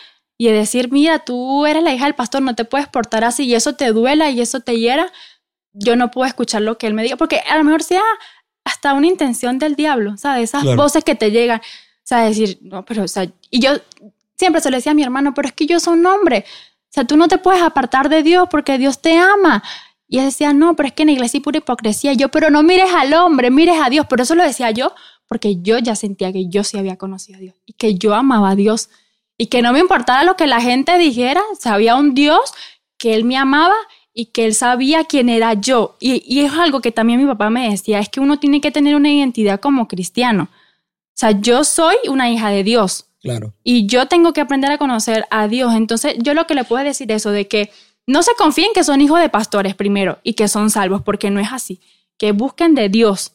y decir, mira, tú eres la hija del pastor, no te puedes portar así y eso te duela y eso te hiera, yo no puedo escuchar lo que él me diga, porque a lo mejor sea hasta una intención del diablo, ¿sabes? Esas voces que te llegan, o sea, decir, no, pero, o sea, y yo siempre se lo decía a mi hermano, pero es que yo soy un hombre, o sea, tú no te puedes apartar de Dios porque Dios te ama. Y él decía, no, pero es que en la iglesia hay pura hipocresía. yo, pero no mires al hombre, mires a Dios. Por eso lo decía yo, porque yo ya sentía que yo sí había conocido a Dios y que yo amaba a Dios y que no me importaba lo que la gente dijera, sabía un Dios que Él me amaba y que Él sabía quién era yo. Y, y es algo que también mi papá me decía, es que uno tiene que tener una identidad como cristiano. O sea, yo soy una hija de Dios. Claro. Y yo tengo que aprender a conocer a Dios. Entonces, yo lo que le puedo decir eso de que no se confíen que son hijos de pastores primero y que son salvos, porque no es así. Que busquen de Dios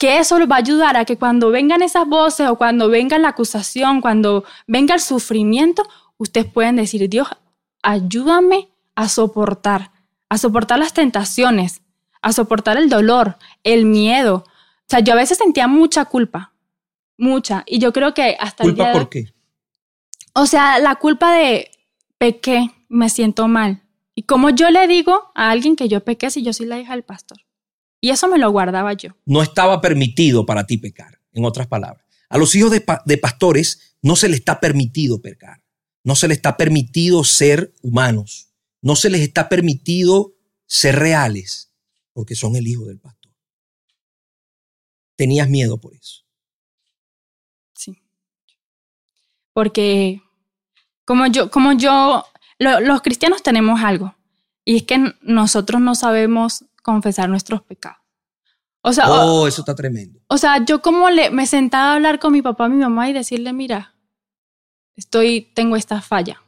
que eso les va a ayudar a que cuando vengan esas voces o cuando venga la acusación, cuando venga el sufrimiento, ustedes pueden decir, Dios, ayúdame a soportar, a soportar las tentaciones, a soportar el dolor, el miedo. O sea, yo a veces sentía mucha culpa, mucha, y yo creo que hasta ¿Culpa el día por qué? O sea, la culpa de pequé, me siento mal. Y como yo le digo a alguien que yo pequé si yo soy la hija del pastor. Y eso me lo guardaba yo. No estaba permitido para ti pecar, en otras palabras. A los hijos de, pastores no se les está permitido pecar. No se les está permitido ser humanos. No se les está permitido ser reales, porque son el hijo del pastor. Tenías miedo por eso. Sí. Porque como yo, como yo, los cristianos tenemos algo, y es que nosotros no sabemos confesar nuestros pecados. O sea, oh, eso está tremendo. O sea, yo como le, me sentaba a hablar con mi papá, mi mamá y decirle, mira, estoy, tengo esta falla.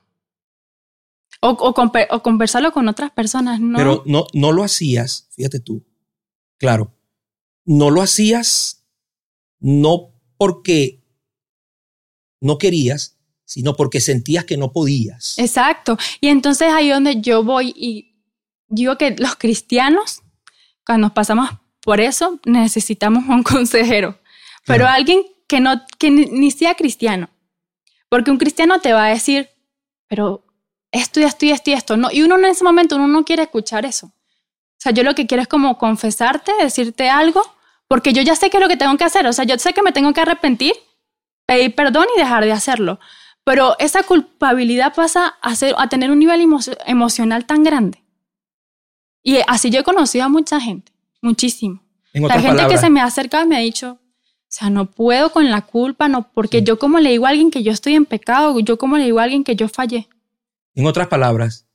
O, o, o conversarlo con otras personas, ¿no? Pero no, no lo hacías, fíjate tú, claro, no lo hacías no porque no querías, sino porque sentías que no podías. Exacto. Y entonces ahí donde yo voy y digo que los cristianos, cuando nos pasamos por eso, necesitamos un consejero, pero alguien que, no, que ni, sea cristiano. Porque un cristiano te va a decir, pero esto y esto y esto y esto. No, y uno en ese momento uno no quiere escuchar eso. O sea, yo lo que quiero es como confesarte, decirte algo, porque yo ya sé qué es lo que tengo que hacer. O sea, yo sé que me tengo que arrepentir, pedir perdón y dejar de hacerlo. Pero esa culpabilidad pasa a, ser, a tener un nivel emocional tan grande. Y así yo he conocido a mucha gente, muchísimo. La gente que se me ha acercado me ha dicho, o sea, no puedo con la culpa, no, porque yo como le digo a alguien que yo estoy en pecado, yo como le digo a alguien que yo fallé. En otras palabras,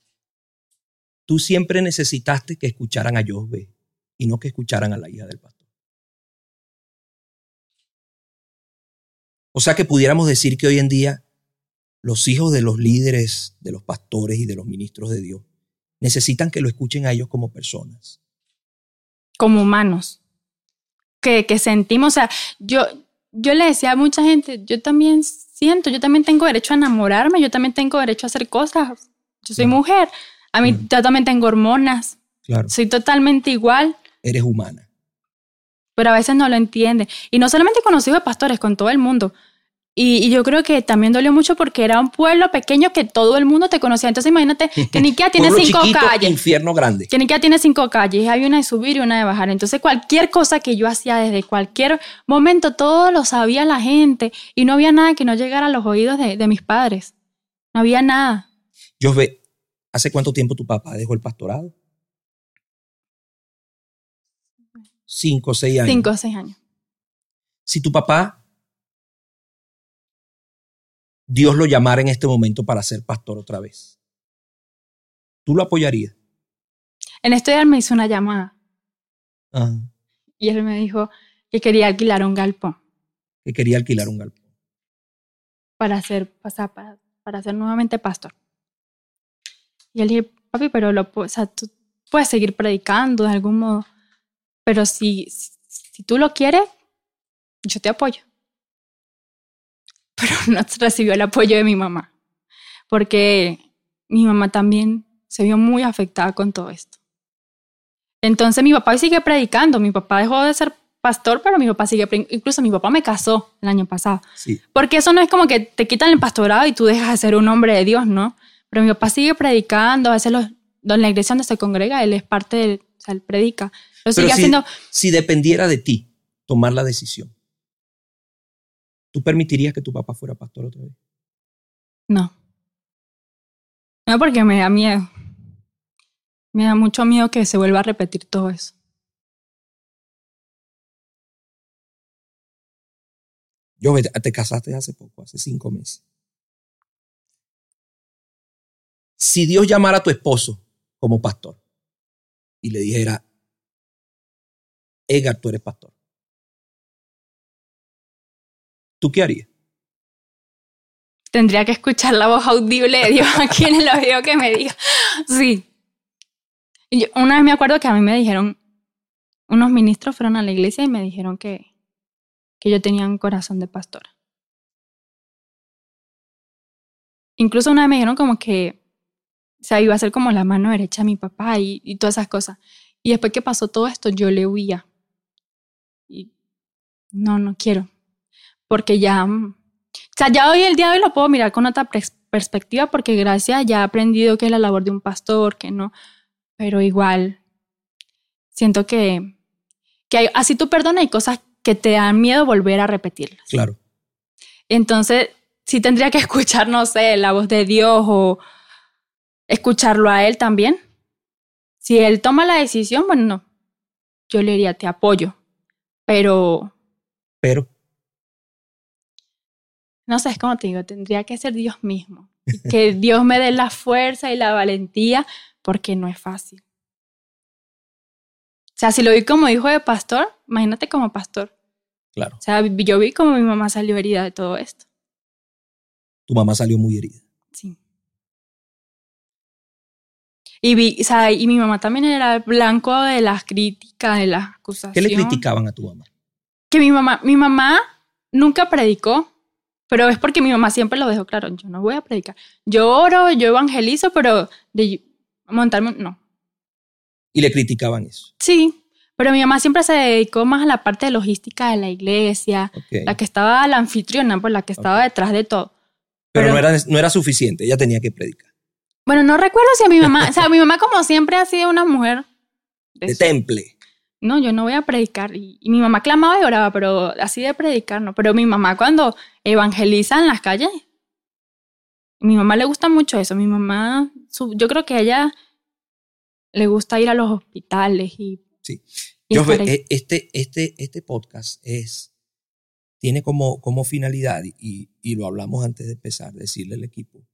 tú siempre necesitaste que escucharan a Josbe y no que escucharan a la hija del pastor. O sea que pudiéramos decir que hoy en día los hijos de los líderes, de los pastores y de los ministros de Dios necesitan que lo escuchen a ellos como personas. Como humanos que, que sentimos. O sea, yo, yo le decía a mucha gente, yo también siento, yo también tengo derecho a enamorarme, yo también tengo derecho a hacer cosas. Yo soy mujer, a mí yo también tengo hormonas. Claro. Soy totalmente igual. Eres humana. Pero a veces no lo entiende. Y no solamente con los hijos de pastores, con todo el mundo. Y, yo creo que también dolió mucho porque era un pueblo pequeño que todo el mundo te conocía. Entonces imagínate que Nikia tiene cinco calles. infierno grande. Que tiene cinco calles. Hay una de subir y una de bajar. Entonces cualquier cosa que yo hacía desde cualquier momento, todo lo sabía la gente. Y no había nada que no llegara a los oídos de, de mis padres. No había nada. Yo ve, ¿hace cuánto tiempo tu papá dejó el pastorado? Cinco o seis años. Cinco o seis años. Si tu papá Dios lo llamara en este momento para ser pastor otra vez, ¿tú lo apoyarías? En esto día me hizo una llamada. Y él me dijo que quería alquilar un galpón. Que quería alquilar un galpón. Para ser, pasar, para, para ser nuevamente pastor. Y él dije, papi, pero lo, o sea, tú puedes seguir predicando de algún modo. Pero si, si tú lo quieres, yo te apoyo pero no recibió el apoyo de mi mamá, porque mi mamá también se vio muy afectada con todo esto. Entonces mi papá sigue predicando, mi papá dejó de ser pastor, pero mi papá sigue, incluso mi papá me casó el año pasado. Sí. Porque eso no es como que te quitan el pastorado y tú dejas de ser un hombre de Dios, ¿no? Pero mi papá sigue predicando, a veces los, en la iglesia donde se congrega, él es parte del, o sea, él predica. Lo sigue haciendo. Si dependiera de ti tomar la decisión, ¿Tú permitirías que tu papá fuera pastor otra vez? No. No, porque me da miedo. Me da mucho miedo que se vuelva a repetir todo eso. Yo te casaste hace poco, hace cinco meses. Si Dios llamara a tu esposo como pastor y le dijera, Edgar, tú eres pastor. ¿Tú qué harías? Tendría que escuchar la voz audible de Dios aquí en el oído que me diga. Sí. una vez me acuerdo que a mí me dijeron, unos ministros fueron a la iglesia y me dijeron que, que yo tenía un corazón de pastora. Incluso una vez me dijeron como que, o sea, iba a ser como la mano derecha de mi papá y, y todas esas cosas. Y después que pasó todo esto, yo le huía. Y no, no quiero porque ya, o sea, ya hoy el día de hoy lo puedo mirar con otra perspectiva porque gracias ya he aprendido que es la labor de un pastor, que no, pero igual siento que, que hay, así tú perdonas hay cosas que te dan miedo volver a repetirlas. Claro. Entonces, sí tendría que escuchar, no sé, la voz de Dios o escucharlo a Él también. Si Él toma la decisión, bueno, no, yo le diría, te apoyo, pero... Pero no sé, es como te digo, tendría que ser Dios mismo. Que Dios me dé la fuerza y la valentía, porque no es fácil. O sea, si lo vi como hijo de pastor, imagínate como pastor. Claro. O sea, yo vi como mi mamá salió herida de todo esto. Tu mamá salió muy herida. Sí. Y, vi, o sea, y mi mamá también era blanco de las críticas, de las acusaciones. ¿Qué le criticaban a tu mamá? Que mi mamá, mi mamá nunca predicó, pero es porque mi mamá siempre lo dejó claro, yo no voy a predicar. Yo oro, yo evangelizo, pero de montarme, no. ¿Y le criticaban eso? Sí, pero mi mamá siempre se dedicó más a la parte de logística de la iglesia, la que estaba la anfitriona, pues la que estaba detrás de todo. Pero, no, era, no era suficiente, ella tenía que predicar. Bueno, no recuerdo si a mi mamá, o sea, mi mamá como siempre ha sido una mujer de, temple. No, yo no voy a predicar. Y, mi mamá clamaba y oraba, pero así de predicar no. Pero mi mamá cuando evangeliza en las calles, mi mamá le gusta mucho eso. Mi mamá, yo creo que a ella le gusta ir a los hospitales y... Sí. yo, e, este, este, este podcast es, tiene como, como finalidad, y, y lo hablamos antes de empezar, decirle al equipo,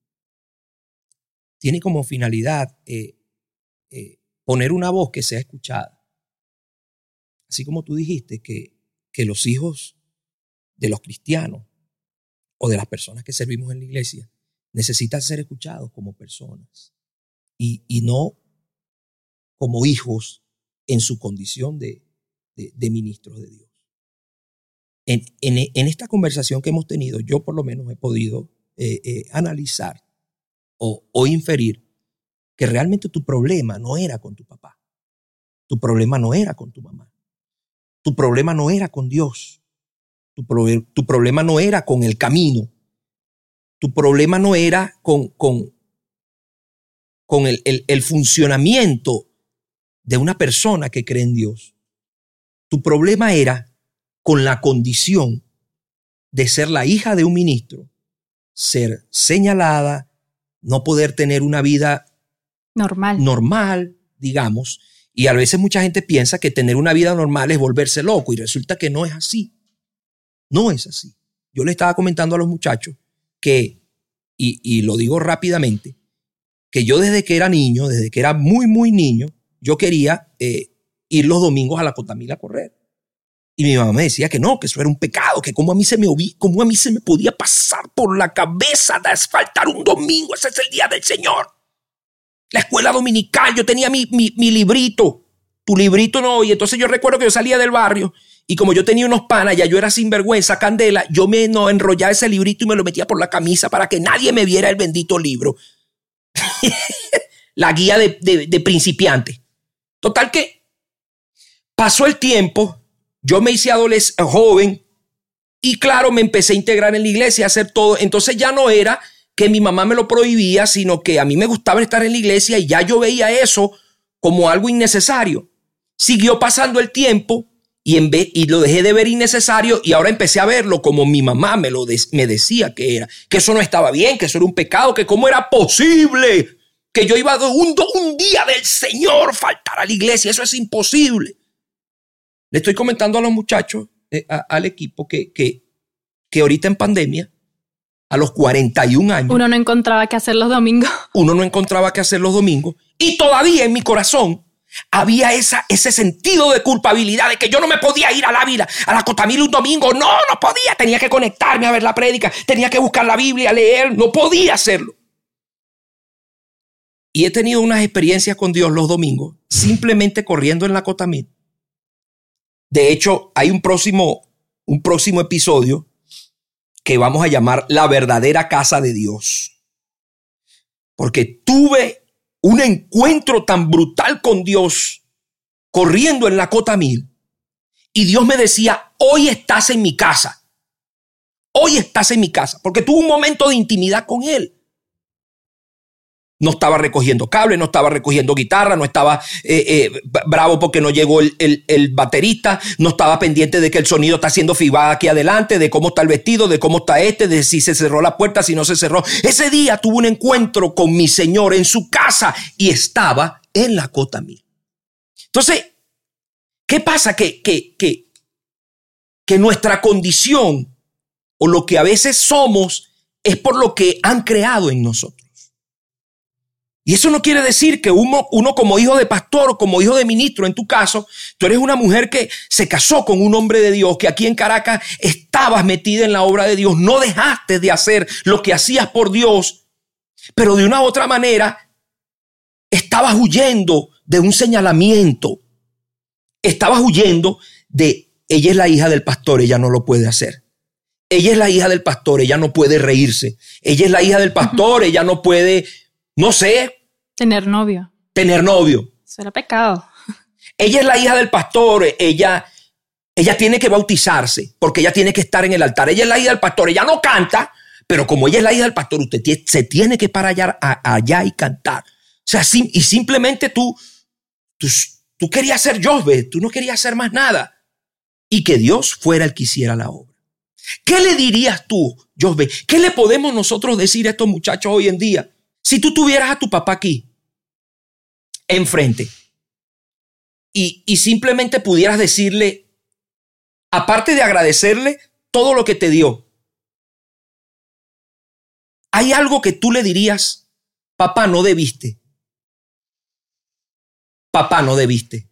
tiene como finalidad eh, eh, poner una voz que sea escuchada. Así como tú dijiste que, que los hijos de los cristianos o de las personas que servimos en la iglesia necesitan ser escuchados como personas y, y no como hijos en su condición de, de, ministros de Dios. En, en, esta conversación que hemos tenido, yo por lo menos he podido eh, analizar o, inferir que realmente tu problema no era con tu papá, tu problema no era con tu mamá, tu problema no era con Dios, tu, tu problema no era con el camino, tu problema no era con, con, con el, el funcionamiento de una persona que cree en Dios. Tu problema era con la condición de ser la hija de un ministro, ser señalada, no poder tener una vida normal. normal, digamos. Y a veces mucha gente piensa que tener una vida normal es volverse loco y resulta que no es así. No es así. Yo le estaba comentando a los muchachos que, y, lo digo rápidamente, que yo desde que era niño, desde que era muy, muy niño, yo quería eh, ir los domingos a la Cotamila a correr. Y mi mamá me decía que no, que eso era un pecado, que como a mí se me como a mí se me podía pasar por la cabeza de asfaltar un domingo, ese es el día del Señor. La escuela dominical, yo tenía mi, mi, librito, tu librito no, y entonces yo recuerdo que yo salía del barrio y como yo tenía unos panas, ya yo era sinvergüenza, candela, yo me no, enrollaba ese librito y me lo metía por la camisa para que nadie me viera el bendito libro. la guía de, de, de principiante. Total que pasó el tiempo yo me hice adolescente, joven y claro, me empecé a integrar en la iglesia, a hacer todo. Entonces ya no era que mi mamá me lo prohibía, sino que a mí me gustaba estar en la iglesia y ya yo veía eso como algo innecesario. Siguió pasando el tiempo y, en y lo dejé de ver innecesario y ahora empecé a verlo como mi mamá me, lo me decía que era, que eso no estaba bien, que eso era un pecado, que cómo era posible que yo iba un, un día del Señor faltar a la iglesia, eso es imposible. Le estoy comentando a los muchachos, eh, al equipo, que, que, que ahorita en pandemia, a los 41 años. Uno no encontraba qué hacer los domingos. Uno no encontraba qué hacer los domingos. Y todavía en mi corazón había esa, ese sentido de culpabilidad de que yo no me podía ir a Ávila, a la Cotamila un domingo. No, no podía. Tenía que conectarme a ver la prédica. Tenía que buscar la Biblia, leer. No podía hacerlo. Y he tenido unas experiencias con Dios los domingos, simplemente corriendo en la Cotamil, de hecho, hay un próximo, un próximo episodio que vamos a llamar La verdadera casa de Dios. Porque tuve un encuentro tan brutal con Dios corriendo en la cota mil. Y Dios me decía, hoy estás en mi casa. Hoy estás en mi casa. Porque tuve un momento de intimidad con Él no estaba recogiendo cable, no estaba recogiendo guitarra, no estaba eh, eh, bravo porque no llegó el, baterista, no estaba pendiente de que el sonido está haciendo fibada aquí adelante, de cómo está el vestido, de cómo está este, de si se cerró la puerta, si no se cerró. Ese día tuve un encuentro con mi Señor en su casa y estaba en la cota mil. Entonces, ¿qué pasa? Que, que, que, que nuestra condición o lo que a veces somos es por lo que han creado en nosotros. Y eso no quiere decir que uno, uno, como hijo de pastor o como hijo de ministro, en tu caso, tú eres una mujer que se casó con un hombre de Dios, que aquí en Caracas estabas metida en la obra de Dios, no dejaste de hacer lo que hacías por Dios, pero de una u otra manera estabas huyendo de un señalamiento, estabas huyendo de, ella es la hija del pastor, ella no lo puede hacer. Ella es la hija del pastor, ella no puede reírse. Ella es la hija del pastor, ella no puede no sé. Tener novio. Tener novio. Eso era pecado. Ella es la hija del pastor, ella, ella tiene que bautizarse porque ella tiene que estar en el altar. Ella es la hija del pastor, ella no canta, Pero como ella es la hija del pastor, usted se tiene que parar allá, allá y cantar. O sea, y simplemente tú, tú, tú querías ser Josbe, tú no querías hacer más nada. Y que Dios fuera el que hiciera la obra. ¿Qué le dirías tú, Josbe? ¿Qué le podemos nosotros decir a estos muchachos hoy en día? Si tú tuvieras a tu papá aquí, enfrente, y, y simplemente pudieras decirle, aparte de agradecerle todo lo que te dio, ¿hay algo que tú le dirías, papá, no debiste? Papá, no debiste.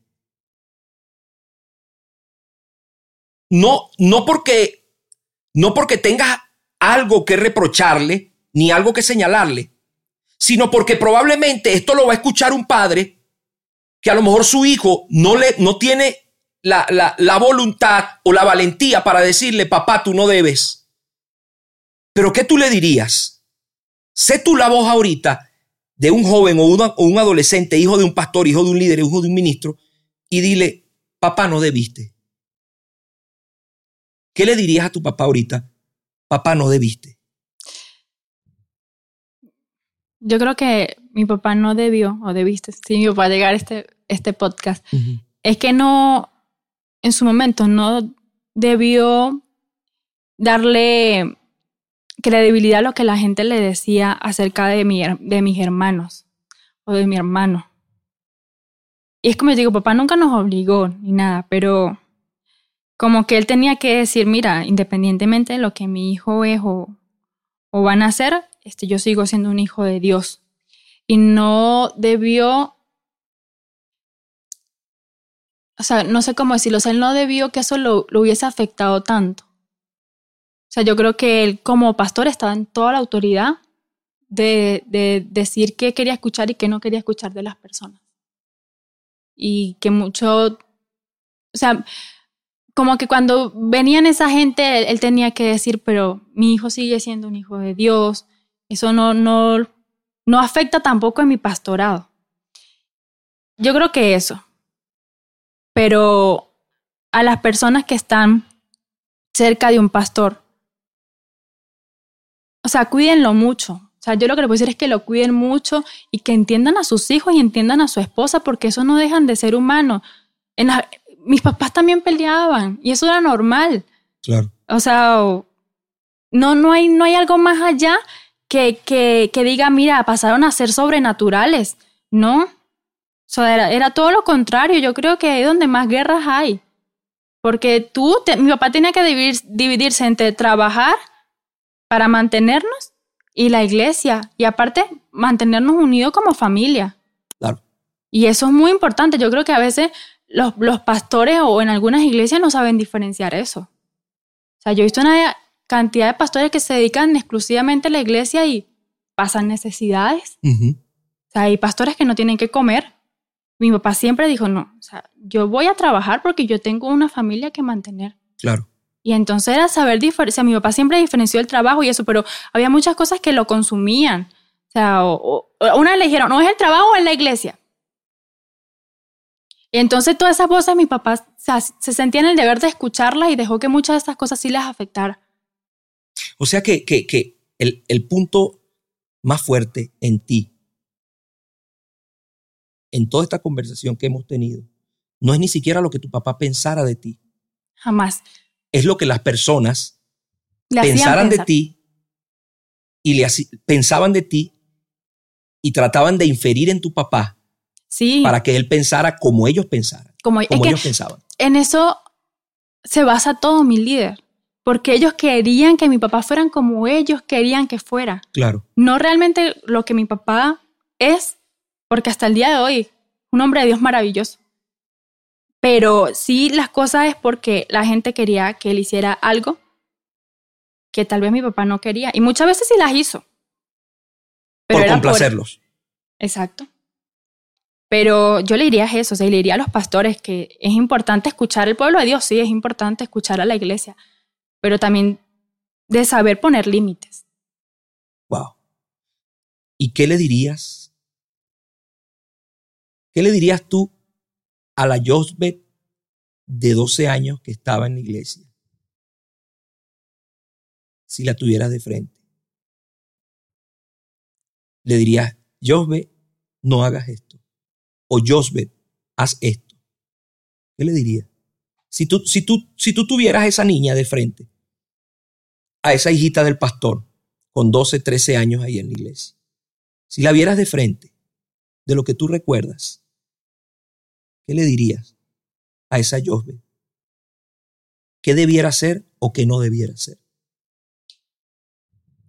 No, no porque no porque tengas algo que reprocharle ni algo que señalarle, sino porque probablemente esto lo va a escuchar un padre que a lo mejor su hijo no, le, no tiene la, la, voluntad o la valentía para decirle, papá, tú no debes. Pero ¿qué tú le dirías? Sé tú la voz ahorita de un joven o, o un adolescente, hijo de un pastor, hijo de un líder, hijo de un ministro, y dile, papá, no debiste. ¿Qué le dirías a tu papá ahorita? Papá, no debiste. Yo creo que mi papá no debió, o debiste, si mi papá llegar a este, este podcast, es que no, en su momento, no debió darle credibilidad a lo que la gente le decía acerca de, mi, de mis hermanos o de mi hermano. Y es como yo digo, papá nunca nos obligó ni nada, pero como que él tenía que decir, mira, independientemente de lo que mi hijo es o, o van a hacer, este, yo sigo siendo un hijo de Dios. Y no debió, o sea, no sé cómo decirlo, o sea, él no debió que eso lo, lo hubiese afectado tanto. O sea, yo creo que él como pastor estaba en toda la autoridad de, de, decir qué quería escuchar y qué no quería escuchar de las personas. Y que mucho, o sea, como que cuando venían esa gente, él, tenía que decir, pero mi hijo sigue siendo un hijo de Dios. Eso no, no, no afecta tampoco en mi pastorado. Yo creo que eso. Pero a las personas que están cerca de un pastor, o sea, cuídenlo mucho. O sea, yo lo que le puedo decir es que lo cuiden mucho y que entiendan a sus hijos y entiendan a su esposa, porque eso no dejan de ser humanos. En la, mis papás también peleaban y eso era normal. Claro. O sea, no, no, hay, no hay algo más allá que, que, que diga, mira, pasaron a ser sobrenaturales. No. O sea, era, era, todo lo contrario. Yo creo que es donde más guerras hay. Porque tú, mi papá tenía que dividirse entre trabajar para mantenernos y la iglesia. Y aparte, mantenernos unidos como familia. Claro. Y eso es muy importante. Yo creo que a veces los, los pastores o en algunas iglesias no saben diferenciar eso. O sea, yo he visto una cantidad de pastores que se dedican exclusivamente a la iglesia y pasan necesidades. O sea, hay pastores que no tienen que comer. Mi papá siempre dijo, no, o sea, yo voy a trabajar porque yo tengo una familia que mantener. Claro. Y entonces era saber diferenciar. mi papá siempre diferenció el trabajo y eso, pero había muchas cosas que lo consumían. O sea, una le dijeron, no es el trabajo o es la iglesia. Y entonces todas esas voces mi papá se sentía en el deber de escucharlas y dejó que muchas de estas cosas sí les afectara. O sea que, que, que el, el punto más fuerte en ti, en toda esta conversación que hemos tenido, no es ni siquiera lo que tu papá pensara de ti. Jamás. Es lo que las personas pensaran de ti y le pensaban de ti y trataban de inferir en tu papá Sí. Para que él pensara como ellos pensaran. Como, ellos pensaban. En eso se basa todo mi líder. Porque ellos querían que mi papá fueran como ellos querían que fuera. Claro. No realmente lo que mi papá es, porque hasta el día de hoy, un hombre de Dios maravilloso. Pero sí las cosas es porque la gente quería que él hiciera algo que tal vez mi papá no quería. Y muchas veces sí las hizo. Pero por complacerlos. Exacto. Pero yo le diría eso, o sea, le diría a los pastores que es importante escuchar el pueblo de Dios, sí, es importante escuchar a la iglesia, pero también de saber poner límites. Wow. ¿Y qué le dirías? ¿Qué le dirías tú a la Josbet de 12 años que estaba en la iglesia? Si la tuvieras de frente. le dirías, Josbe, no hagas esto. O Josbe, haz esto. ¿Qué le dirías? Si tú, si, tú, si tú tuvieras esa niña de frente, a esa hijita del pastor, con 12, 13 años ahí en la iglesia, si la vieras de frente, de lo que tú recuerdas, ¿qué le dirías a esa Josbe? ¿Qué debiera hacer o qué no debiera hacer?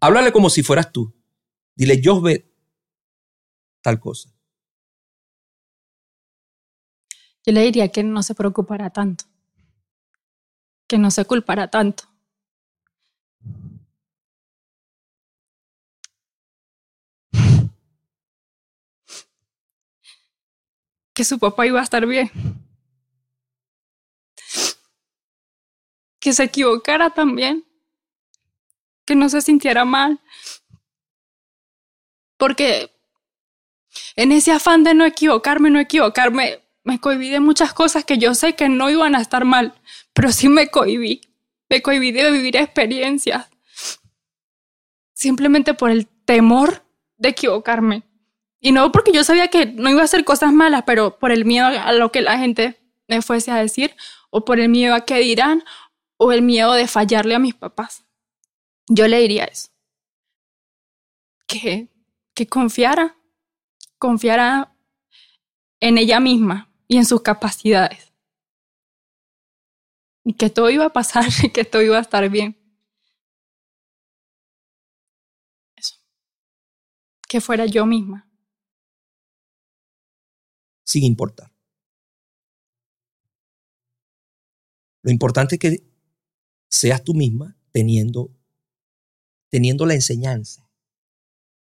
Háblale como si fueras tú. Dile, Josbe, tal cosa. Yo le diría que no se preocupara tanto, que no se culpara tanto. Que su papá iba a estar bien. Que se equivocara también. Que no se sintiera mal. Porque en ese afán de no equivocarme, no equivocarme, me cohibí de muchas cosas que yo sé que no iban a estar mal, pero sí me cohibí. Me cohibí de vivir experiencias. Simplemente por el temor de equivocarme. Y no porque yo sabía que no iba a hacer cosas malas, pero por el miedo a lo que la gente me fuese a decir, o por el miedo a qué dirán, o el miedo de fallarle a mis papás. Yo le diría eso. Que, que confiara, confiara en ella misma, y en sus capacidades. Y que todo iba a pasar y que todo iba a estar bien. Eso. Que fuera yo misma. Sin importar. Lo importante es que seas tú misma teniendo, teniendo la enseñanza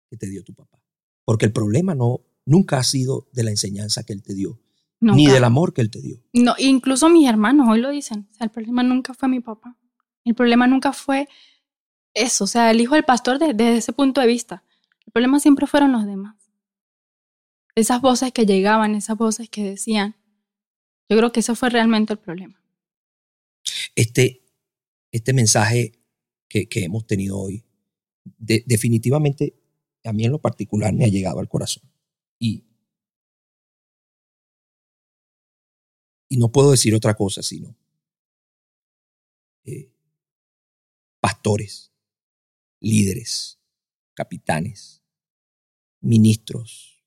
que te dio tu papá. Porque el problema no, nunca ha sido de la enseñanza que él te dio, ni del amor que él te dio. No, incluso mis hermanos hoy lo dicen. O sea, el problema nunca fue mi papá. El problema nunca fue eso, o sea, el hijo del pastor desde, ese punto de vista. El problema siempre fueron los demás. Esas voces que llegaban, esas voces que decían. Yo creo que eso fue realmente el problema. Este, este mensaje que, que hemos tenido hoy, definitivamente a mí en lo particular me ha llegado al corazón. Y Y no puedo decir otra cosa sino eh, pastores, líderes, capitanes, ministros,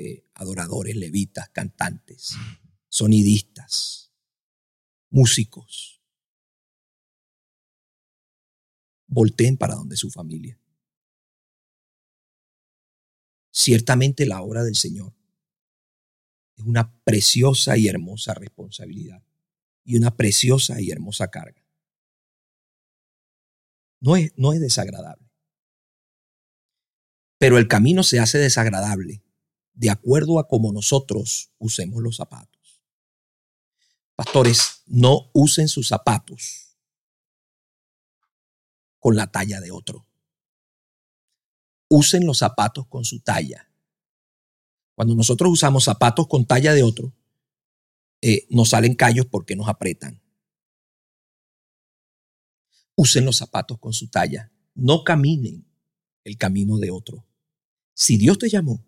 eh, adoradores, levitas, cantantes, sonidistas, músicos. Volteen para donde su familia. Ciertamente la obra del Señor es una preciosa y hermosa responsabilidad y una preciosa y hermosa carga. No es, no es desagradable. Pero el camino se hace desagradable de acuerdo a cómo nosotros usemos los zapatos. Pastores, no usen sus zapatos con la talla de otro. Usen los zapatos con su talla. Cuando nosotros usamos zapatos con talla de otro, eh, nos salen callos porque nos apretan. Usen los zapatos con su talla. No caminen el camino de otro. Si Dios te llamó,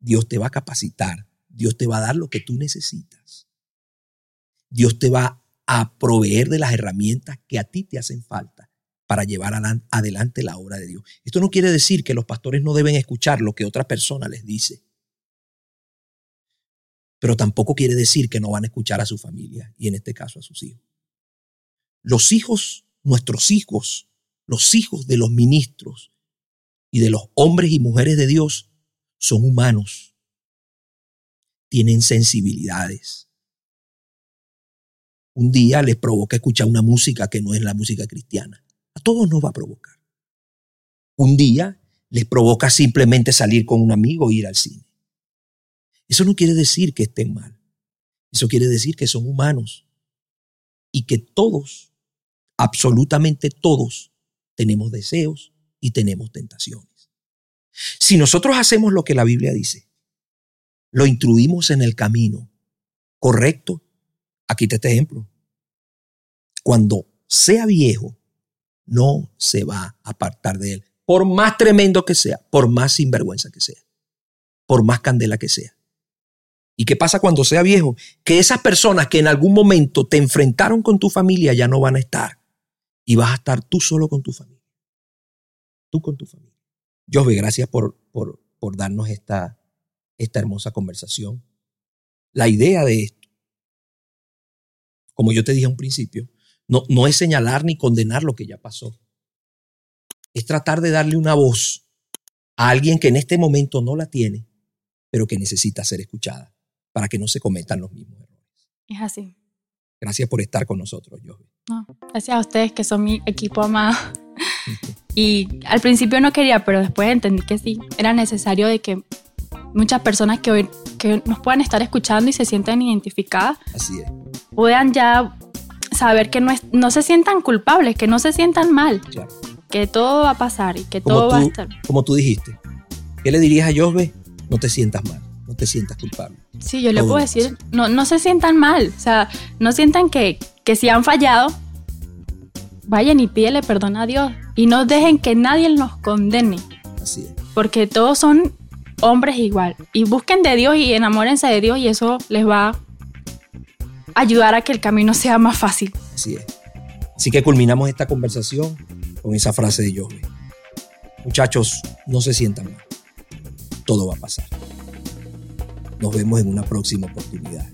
Dios te va a capacitar. Dios te va a dar lo que tú necesitas. Dios te va a proveer de las herramientas que a ti te hacen falta para llevar adelante la obra de Dios. Esto no quiere decir que los pastores no deben escuchar lo que otra persona les dice. Pero tampoco quiere decir que no van a escuchar a su familia y en este caso a sus hijos. Los hijos, nuestros hijos, los hijos de los ministros y de los hombres y mujeres de Dios son humanos. Tienen sensibilidades. Un día les provoca escuchar una música que no es la música cristiana. A todos nos va a provocar. Un día les provoca simplemente salir con un amigo e ir al cine. Eso no quiere decir que estén mal. Eso quiere decir que son humanos y que todos, absolutamente todos, tenemos deseos y tenemos tentaciones. Si nosotros hacemos lo que la Biblia dice, lo instruimos en el camino correcto, aquí te este ejemplo. Cuando sea viejo, no se va a apartar de él, por más tremendo que sea, por más sinvergüenza que sea, por más candela que sea. ¿Y qué pasa cuando sea viejo? Que esas personas que en algún momento te enfrentaron con tu familia ya no van a estar. Y vas a estar tú solo con tu familia. Tú con tu familia. Josbe, gracias por, por, por darnos esta, esta hermosa conversación. La idea de esto, como yo te dije a un principio, no, no es señalar ni condenar lo que ya pasó. Es tratar de darle una voz a alguien que en este momento no la tiene, pero que necesita ser escuchada para que no se cometan los mismos errores. Es así. Gracias por estar con nosotros, Jovi. gracias a ustedes que son mi equipo amado. y al principio no quería, pero después entendí que sí, era necesario de que muchas personas que hoy que nos puedan estar escuchando y se sientan identificadas, Así es. puedan ya saber que no, es, no se sientan culpables, que no se sientan mal, Claro. que todo va a pasar y que Como todo va a tú, estar. como tú dijiste, ¿qué le dirías a Josbe? No te sientas mal, no te sientas culpable. Sí, yo le todo puedo va a decir, no, no se sientan mal, o sea, no sientan que, que si han fallado, vayan y pídele perdón a Dios y no dejen que nadie nos condene, Así es. porque todos son hombres igual. Y busquen de Dios y enamórense de Dios y eso les va a ayudar a que el camino sea más fácil. Así es. Así que culminamos esta conversación con esa frase de Josbe. Muchachos, no se sientan mal. Todo va a pasar. Nos vemos en una próxima oportunidad.